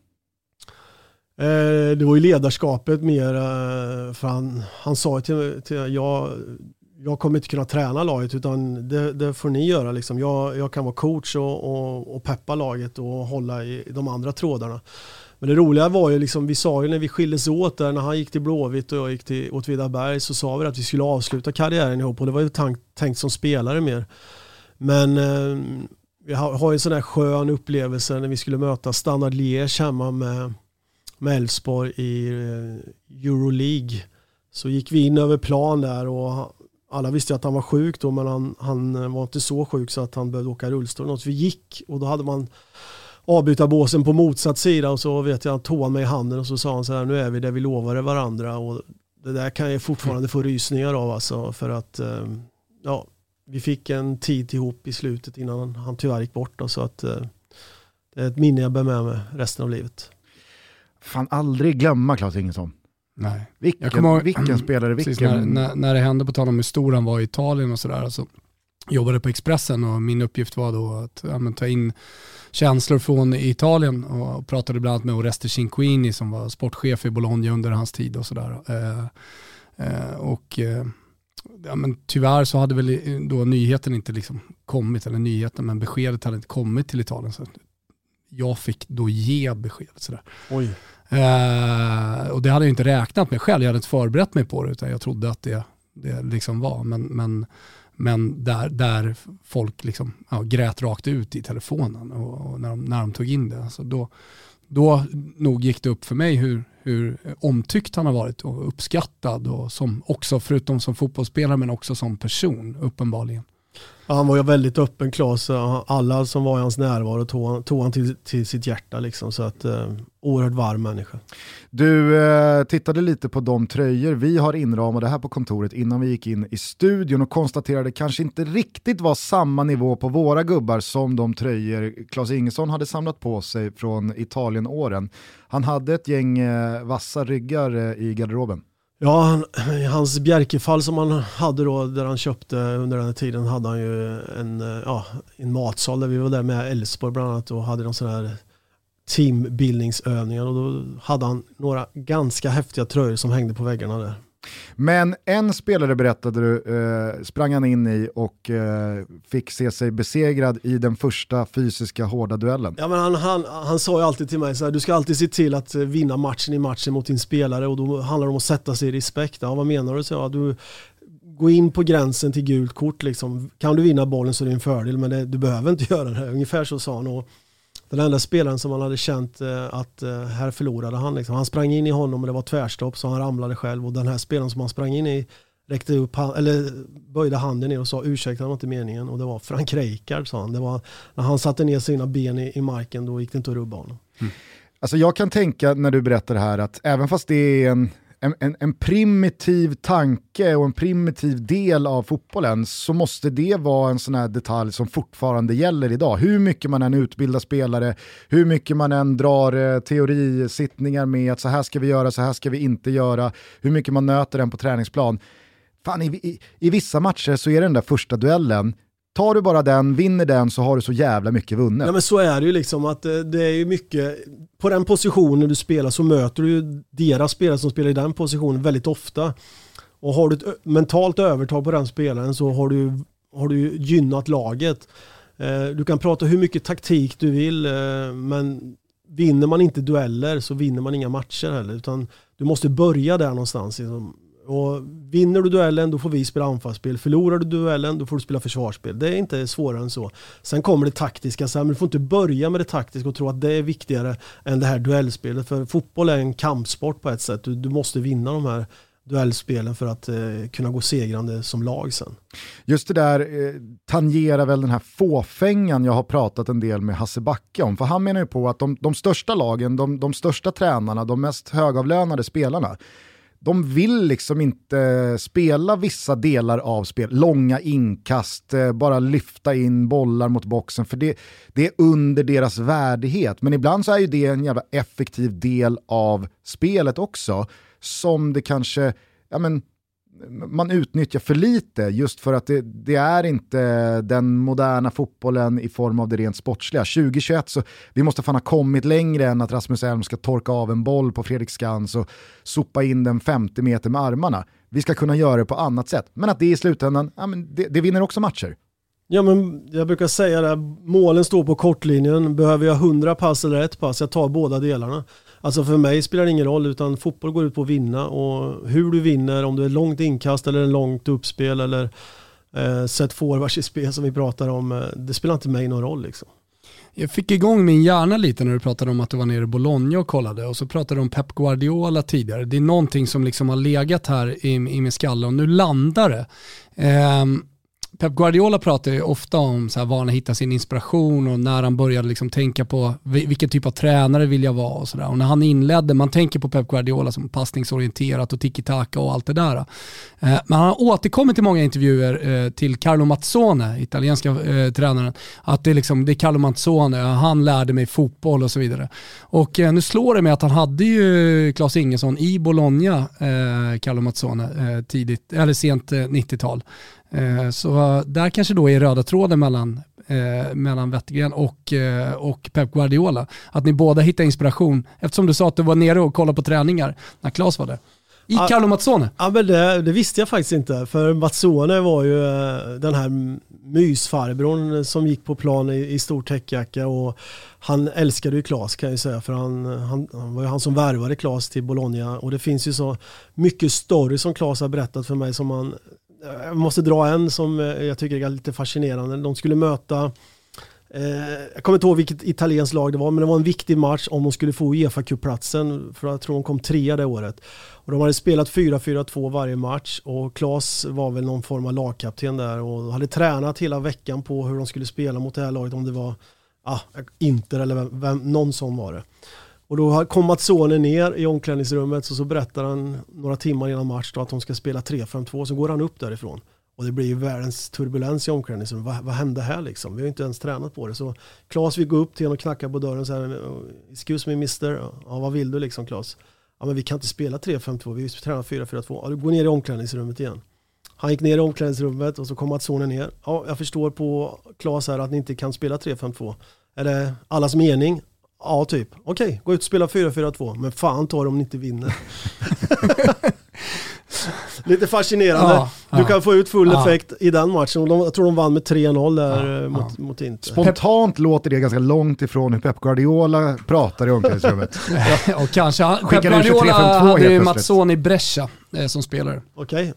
Eh, det var ju ledarskapet mer, eh, för han, han sa till, till jag, jag kommer inte kunna träna laget utan det, det får ni göra. Liksom. Jag, jag kan vara coach och, och, och, peppa laget och hålla i de andra trådarna. Men det roliga var ju, liksom, vi sa ju när vi skildes åt där, när han gick till Blåvitt och jag gick till Åtvidaberg så sa vi att vi skulle avsluta karriären ihop och det var ju tank, tänkt som spelare mer. Men eh, vi har, ju en sån där skön upplevelse när vi skulle möta Standard Liège hemma med med Elfsborg i eh, Euroleague. Så gick vi in över plan där och alla visste att han var sjuk då men han, han eh, var inte så sjuk så att han behövde åka rullstol. Så vi gick och då hade man avbytarbåsen på motsatt sida och så vet jag, att tog han mig i handen och så sa han så här, nu är vi där vi lovade varandra och det där kan jag fortfarande få rysningar av alltså för att eh, ja, vi fick en tid ihop i slutet innan han tyvärr gick bort då, så att eh, det är ett minne jag bär med mig resten av livet. Fan aldrig glömma Klas Ingesson. Nej. Vilken, ihåg, vilken spelare, vilken... När, när, när, det hände, på tal om hur stor han var i Italien och sådär, alltså, jobbade på Expressen och min uppgift var då att ja, ta in känslor från Italien och pratade bland annat med Oreste Cinquini som var sportchef i Bologna under hans tid och sådär. Eh, eh, och eh, ja, men tyvärr så hade väl då nyheten inte liksom kommit, eller nyheten, men beskedet hade inte kommit till Italien. Så jag fick då ge beskedet. Sådär. Oj. Eh, och det hade jag inte räknat med själv, jag hade inte förberett mig på det, utan jag trodde att det, det liksom var. Men, men, men där, där folk liksom, ja, grät rakt ut i telefonen och, och när, de, när de tog in det. Så då, då nog gick det upp för mig hur, hur omtyckt han har varit och uppskattad och som också, förutom som fotbollsspelare, men också som person uppenbarligen. Han var ju väldigt öppen Klas. Eh, alla som var i hans närvaro tog, tog han till, till sitt hjärta. Liksom, så att, eh, oerhört varm människa. Du eh, tittade lite på de tröjor vi har inramade här på kontoret innan vi gick in i studion och konstaterade kanske inte riktigt var samma nivå på våra gubbar som de tröjor Klas Ingesson hade samlat på sig från Italien-åren. Han hade ett gäng eh, vassa ryggar eh, i garderoben. Ja, han, hans Bjerkefall som han hade då, där han köpte under den här tiden, hade han ju en, ja, en matsal där vi var där med Elfsborg bland annat och hade någon sån här teambildningsövningar och då hade han några ganska häftiga tröjor som hängde på väggarna där. Men en spelare berättade du, eh, sprang han in i och eh, fick se sig besegrad i den första fysiska hårda duellen. Ja, men han, han, han sa ju alltid till mig så här, du ska alltid se till att eh, vinna matchen i matchen mot din spelare och då handlar det om att sätta sig i respekt. Ja, vad menar du? Så, ja, du gå in på gränsen till gult kort. Liksom. Kan du vinna bollen så är det en fördel men det, du behöver inte göra det. Ungefär så sa han. Och den enda spelaren som man hade känt eh, att eh, här förlorade han. Liksom. Han sprang in i honom och det var tvärstopp så han ramlade själv och den här spelaren som han sprang in i räckte upp, eller böjde handen ner och sa ursäkta det var inte meningen och det var Frank Rijkaard sa han. Det var, när han satte ner sina ben i, i marken då gick det inte att rubba honom. Mm. Alltså jag kan tänka när du berättar det här att även fast det är en en, en, en, primitiv tanke och en primitiv del av fotbollen så måste det vara en sån här detalj som fortfarande gäller idag. Hur mycket man än utbildar spelare, hur mycket man än drar eh, teorisittningar med att så här ska vi göra, så här ska vi inte göra, hur mycket man nöter den på träningsplan. Fan, i, i, i vissa matcher så är den där första duellen Tar du bara den, vinner den så har du så jävla mycket vunnet. Ja men så är det ju liksom att eh, det är ju mycket, på den positionen du spelar så möter du ju deras spelare som spelar i den positionen väldigt ofta. Och har du ett mentalt övertag på den spelaren så har du, har du gynnat laget. Eh, du kan prata hur mycket taktik du vill eh, men vinner man inte dueller så vinner man inga matcher heller. Utan du måste börja där någonstans. Liksom och vinner du duellen då får vi spela anfallsspel. Förlorar du duellen då får du spela försvarsspel. Det är inte svårare än så. Sen kommer det taktiska, sen, men du får inte börja med det taktiska och tro att det är viktigare än det här duellspelet. För fotboll är en kampsport på ett sätt. Du, du måste vinna de här duellspelen för att eh, kunna gå segrande som lag sen. Just det där eh, tangerar väl den här fåfängan jag har pratat en del med Hasse Backe om. För han menar ju på att de, de största lagen, de, de största tränarna, de mest högavlönade spelarna, de vill liksom inte spela vissa delar av spel, långa inkast, eh, bara lyfta in bollar mot boxen, för det, det är under deras värdighet. Men ibland så är ju det en jävla effektiv del av spelet också som det kanske, ja men, man utnyttjar för lite just för att det, det, är inte den moderna fotbollen i form av det rent sportsliga. 2021 så vi måste fan ha kommit längre än att Rasmus Elm ska torka av en boll på Fredrik Skans och sopa in den 50 meter med armarna. Vi ska kunna göra det på annat sätt. Men att det i slutändan, ja, men det, det vinner också matcher. Ja men jag brukar säga det, målen står på kortlinjen. Behöver jag 100 pass eller ett pass, jag tar båda delarna. Alltså för mig spelar det ingen roll utan fotboll går ut på att vinna och hur du vinner, om du är långt inkast eller en långt uppspel eller eh, set forwards i spel som vi pratar om, eh, det spelar inte mig någon roll liksom. Jag fick igång min hjärna lite när du pratade om att du var nere i Bologna och kollade och så pratade du om Pep Guardiola tidigare. Det är någonting som liksom har legat här i, i min skalle och nu landar det. Um, Pep Guardiola pratar ju ofta om så här var han hittar sin inspiration och när han började liksom tänka på vilken typ av tränare vill jag vara och sådär. Och när han inledde, man tänker på Pep Guardiola som passningsorienterat och tiki-taka och allt det där. Eh, men han har återkommit i många intervjuer eh, till Carlo Mazzone, italienska eh, tränaren, att det är, liksom, det är Carlo Mazzone, han lärde mig fotboll och så vidare. Och eh, nu slår det mig att han hade ju Claes Ingesson i Bologna, eh, Carlo Mazzone, eh, tidigt, eller sent 90-tal. Eh, så där kanske då är röda tråden mellan, eh, mellan Wettergren och, eh, och Pep Guardiola. Att ni båda hittar inspiration, eftersom du sa att du var nere och kollade på träningar när Claes var där. I Carlo Mazzone? Ja men det, det, visste jag faktiskt inte. För Mazzone var ju den här mysfarbrorn som gick på plan i, i stor täckjacka och han älskade ju Klas kan jag säga för han, han, han, var ju han som värvade Klas till Bologna och det finns ju så mycket story som Klas har berättat för mig som man jag måste dra en som eh, jag tycker är lite fascinerande. De skulle möta eh, jag kommer inte ihåg vilket italienskt lag det var, men det var en viktig match om de skulle få uefa cupplatsen för jag tror de kom trea det året. Och de hade spelat 4-4-2 varje match och Klas var väl någon form av lagkapten där och hade tränat hela veckan på hur de skulle spela mot det här laget, om det var ah, Inter eller vem, vem, någon sån var det. Och då kom Matsone ner i omklädningsrummet och så berättar han några timmar innan match då att de ska spela 3-5-2. Så går han upp därifrån. Och det blir ju världens turbulens i omklädningsrummet. Vad, vad hände här liksom? Vi har ju inte ens tränat på det. Så Claes vill gå upp till honom och knacka på dörren så här. Excuse me mister. Ja, vad vill du liksom Claes? Ja, men vi kan inte spela 3-5-2. Vi tränar 4-4-2. Ja, du går ner i omklädningsrummet igen. Han gick ner i omklädningsrummet och så kom Matsone ner. Ja, jag förstår på Claes här att ni inte kan spela 3-5-2. Är det allas mening? Ja, typ. Okej, okay, gå ut och spela 4-4-2. Men fan ta det om ni inte vinner. Lite fascinerande. Ja, du ja, kan få ut full ja. effekt i den matchen. jag tror de vann med 3-0 där mot, mot Inter. Spontant låter det ganska långt ifrån hur Pep Guardiola pratar i omklädningsrummet. och kanske, Pep Guardiola hade ju Mazzoni Brescia eh, som spelare. Okej, okay.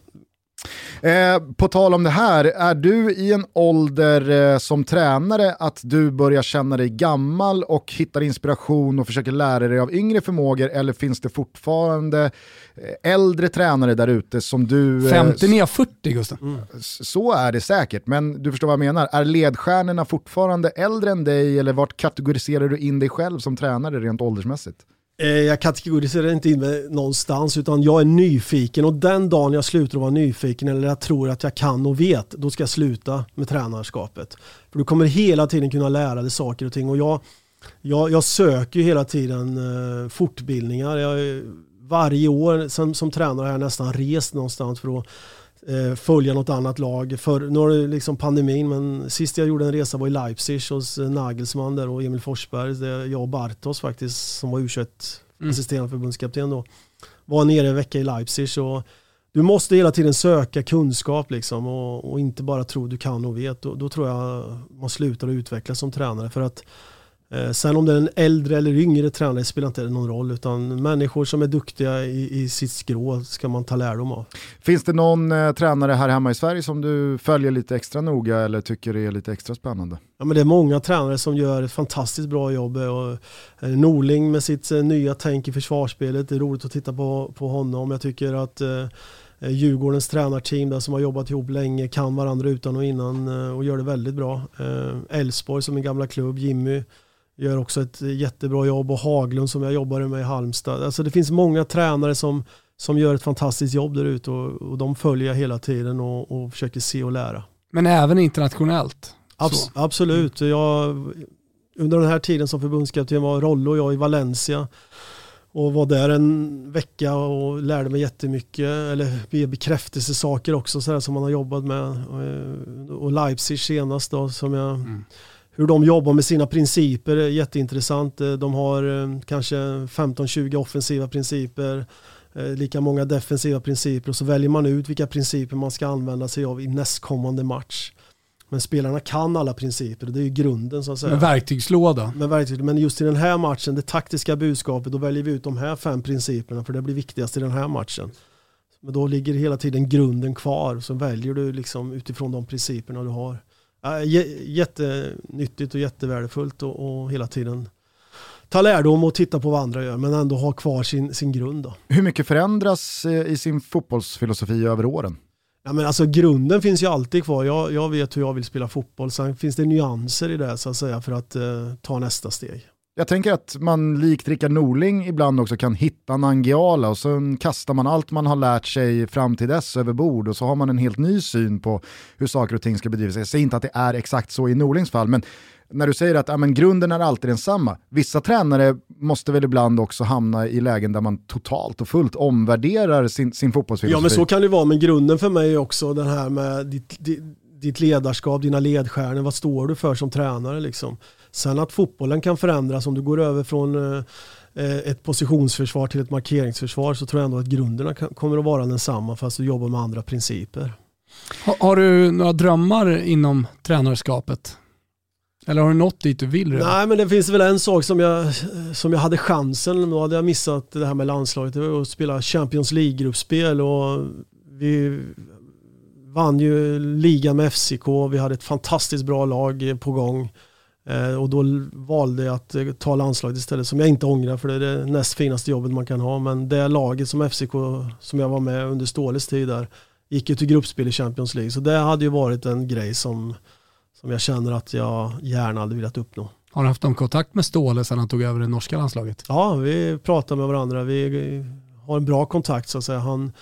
Eh, på tal om det här, är du i en ålder eh, som tränare att du börjar känna dig gammal och hittar inspiration och försöker lära dig av yngre förmågor eller finns det fortfarande eh, äldre tränare där ute som du... 50 eh, ner 40 Gustav. Mm. Så är det säkert, men du förstår vad jag menar. Är ledstjärnorna fortfarande äldre än dig eller vart kategoriserar du in dig själv som tränare rent åldersmässigt? Eh, jag kategoriserar inte in mig någonstans utan jag är nyfiken och den dagen jag slutar att vara nyfiken eller jag tror att jag kan och vet, då ska jag sluta med tränarskapet. För du kommer hela tiden kunna lära dig saker och ting och jag, jag, jag söker ju hela tiden eh, fortbildningar. Jag, varje år som, som tränare har jag nästan rest någonstans för att följa något annat lag. För, nu har det liksom pandemin, men sist jag gjorde en resa var i Leipzig hos eh, Nagelsmann där och Emil Forsberg. Där jag och Bartos faktiskt, som var U21 mm. assisterande förbundskapten då, var nere en vecka i Leipzig. Och du måste hela tiden söka kunskap liksom och, och inte bara tro du kan och vet. Då, då tror jag man slutar att utvecklas som tränare. För att Eh, sen om det är en äldre eller yngre tränare spelar inte någon roll utan människor som är duktiga i, i sitt skrå ska man ta lärdom av. Finns det någon eh, tränare här hemma i Sverige som du följer lite extra noga eller tycker är lite extra spännande? Ja, men det är många tränare som gör ett fantastiskt bra jobb. Och, eh, Norling med sitt eh, nya tänk i försvarsspelet, det är roligt att titta på, på honom. Jag tycker att eh, eh Djurgårdens tränarteam där som har jobbat ihop länge kan varandra utan och innan och gör det väldigt bra. Elfsborg som är gamla klubb, Jimmy gör också ett jättebra jobb och Haglund som jag jobbade med i Halmstad. Alltså det finns många tränare som, som gör ett fantastiskt jobb där ute och, och de följer jag hela tiden och, och försöker se och lära. Men även internationellt? Abs absolut. Jag, under den här tiden som förbundskapten var Rollo och jag i Valencia och var där en vecka och lärde mig jättemycket, eller bekräftelsesaker också så som man har jobbat med. Och Leipzig senast då som jag mm hur de jobbar med sina principer är jätteintressant. Eh, de har eh, kanske 15-20 offensiva principer, eh, lika många defensiva principer och så väljer man ut vilka principer man ska använda sig av i nästkommande match. Men spelarna kan alla principer det är ju grunden så att säga. Med verktygslåda. Med verktyg, men just i den här matchen, det taktiska budskapet, då väljer vi ut de här fem principerna för det blir viktigast i den här matchen. Men då ligger hela tiden grunden kvar, så väljer du liksom utifrån de principerna du har. Jättenyttigt och jättevärdefullt och, och hela tiden ta lärdom och titta på vad andra gör men ändå ha kvar sin, sin grund. Då. Hur mycket förändras eh, i sin fotbollsfilosofi över åren? Ja, men alltså, grunden finns ju alltid kvar. Jag, jag vet hur jag vill spela fotboll. Sen finns det nyanser i det så att säga för att eh, ta nästa steg. Jag tänker att man likt Rickard Norling ibland också kan hitta Nangiala och sen kastar man allt man har lärt sig fram till dess över bord och så har man en helt ny syn på hur saker och ting ska bedrivas. Jag säger inte att det är exakt så i Norlings fall, men när du säger att ja, men grunden är alltid densamma. Vissa tränare måste väl ibland också hamna i lägen där man totalt och fullt omvärderar sin, sin fotbollsfilosofi. Ja men så kan det vara, men grunden för mig är också den här med ditt, ditt, ditt ledarskap, dina ledstjärnor, vad står du för som tränare liksom. Sen att fotbollen kan förändras om du går över från eh, eh, ett positionsförsvar till ett markeringsförsvar så tror jag ändå att grunderna kommer att vara densamma fast du jobbar med andra principer. Har, har du några drömmar inom tränarskapet? Eller har du nått dit du vill redan? Nej men det finns väl en sak som jag, som jag hade chansen, då hade jag missat det här med landslaget, det var att spela Champions League-gruppspel och vi vann ju ligan med FCK, vi hade ett fantastiskt bra lag på gång. Eh, och då valde jag att eh, ta landslaget istället som jag inte ångrar för det är det näst finaste jobbet man kan ha. Men det laget som FCK som jag var med under Ståles tid där gick ju till gruppspel i Champions League. Så det hade ju varit en grej som, som jag känner att jag gärna hade velat uppnå. Har du haft någon kontakt med Ståle sedan han tog över det norska landslaget? Ja, vi pratar med varandra. Vi har en bra kontakt så att säga. Han,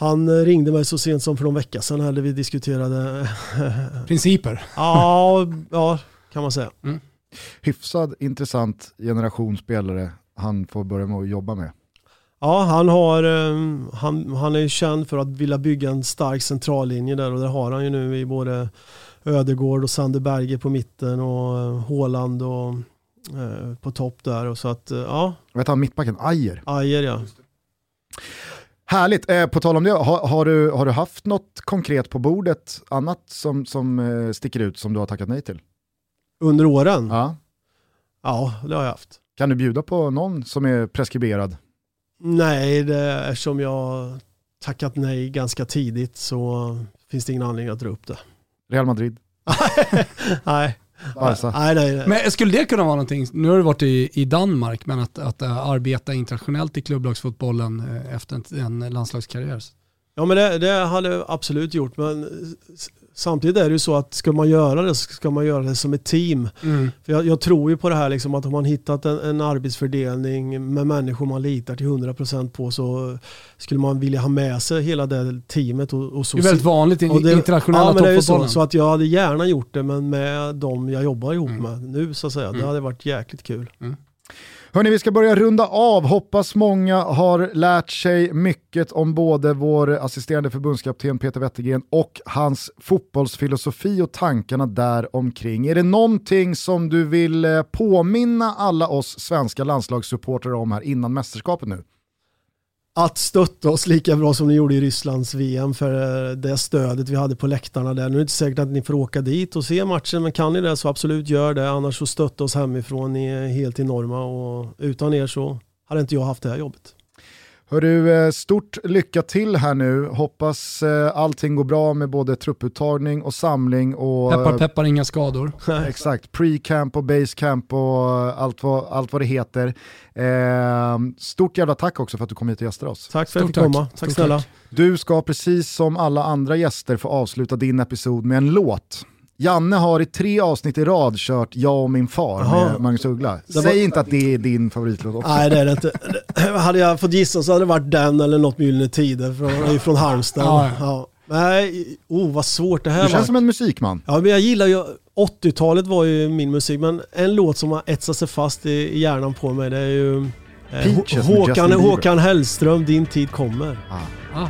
han ringde mig så sent som för någon vecka sedan när vi diskuterade Principer? ja, ja, kan man säga. Mm. Hyfsad intressant generation spelare han får börja med att jobba med. Ja, han, har, eh, han, han är känd för att vilja bygga en stark centrallinje där och det har han ju nu i både Ödegård och Sander Berge på mitten och eh, Håland och eh, på topp där. Och så att, ja. Vet han mittbacken? Ajer? Ajer ja. Härligt, på tal om det, har, har, du, har du haft något konkret på bordet annat som, som sticker ut som du har tackat nej till? Under åren? Ja. Ja, det har jag haft. Kan du bjuda på någon som är preskriberad? Nej, det, eftersom jag tackat nej ganska tidigt så finns det ingen anledning att dra upp det. Real Madrid? nej. Barca. Nej, nej, nej. Men skulle det kunna vara någonting, nu har du varit i, i Danmark, men att, att uh, arbeta internationellt i klubblagsfotbollen uh, efter en, en landslagskarriär? Ja men det, det hade absolut gjort, men samtidigt är det ju så att ska man göra det så ska man göra det som ett team. Mm. För jag, jag, tror ju på det här liksom att om man hittat en, en arbetsfördelning med människor man litar till 100% på så skulle man vilja ha med sig hela det teamet. Och, och så, det är väldigt vanligt i internationella ja, men det är så, så att jag hade gärna gjort det men med de jag jobbar ihop mm. med nu så att säga. Mm. Det hade varit jäkligt kul. Mm. Hörni, vi ska börja runda av. Hoppas många har lärt sig mycket om både vår assisterande förbundskapten Peter Wettergren och hans fotbollsfilosofi och tankarna där omkring. Är det någonting som du vill eh, påminna alla oss svenska landslagssupportrar om här innan mästerskapet nu? Att stötta oss lika bra som ni gjorde i Rysslands VM för eh, det stödet vi hade på läktarna där. Nu är det inte säkert att ni får åka dit och se matchen men kan ni det så absolut gör det. Annars så stötta oss hemifrån, ni är helt enorma och utan er så hade inte jag haft det här jobbet. Hörru, eh, stort lycka till här nu. Hoppas eh, allting går bra med både trupputtagning och samling. Och, peppar peppar, inga skador. exakt, pre-camp och base-camp och allt vad, allt vad det heter. Eh, stort jävla tack också för att du kom hit och gästade oss. Tack för att jag fick komma. Tack stort snälla. Tack. Du ska precis som alla andra gäster få avsluta din episod med en låt. Janne har i tre avsnitt i rad kört Jag och min far Aha. med Magnus Uggla. Säg var... inte att det är din favoritlåt också. Nej det är det inte. hade jag fått gissa så hade det varit den eller något Gyllene Tider från, från Halmstad. Ja. Ja. Nej, oh vad svårt det här var. Du känns som en musikman. Ja men jag gillar ju, 80-talet var ju min musik, men en låt som har etsat sig fast i, i hjärnan på mig det är ju eh, Håkan, Håkan Hellström, Din tid kommer. Ah. Ah.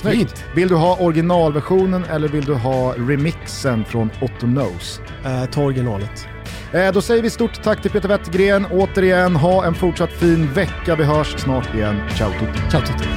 Snyggt. Vill du ha originalversionen eller vill du ha remixen från Otto Knows? Eh, ta originalet. Eh, då säger vi stort tack till Peter Wettergren. Återigen, ha en fortsatt fin vecka. Vi hörs snart igen. Ciao tutti. Ciao tutti.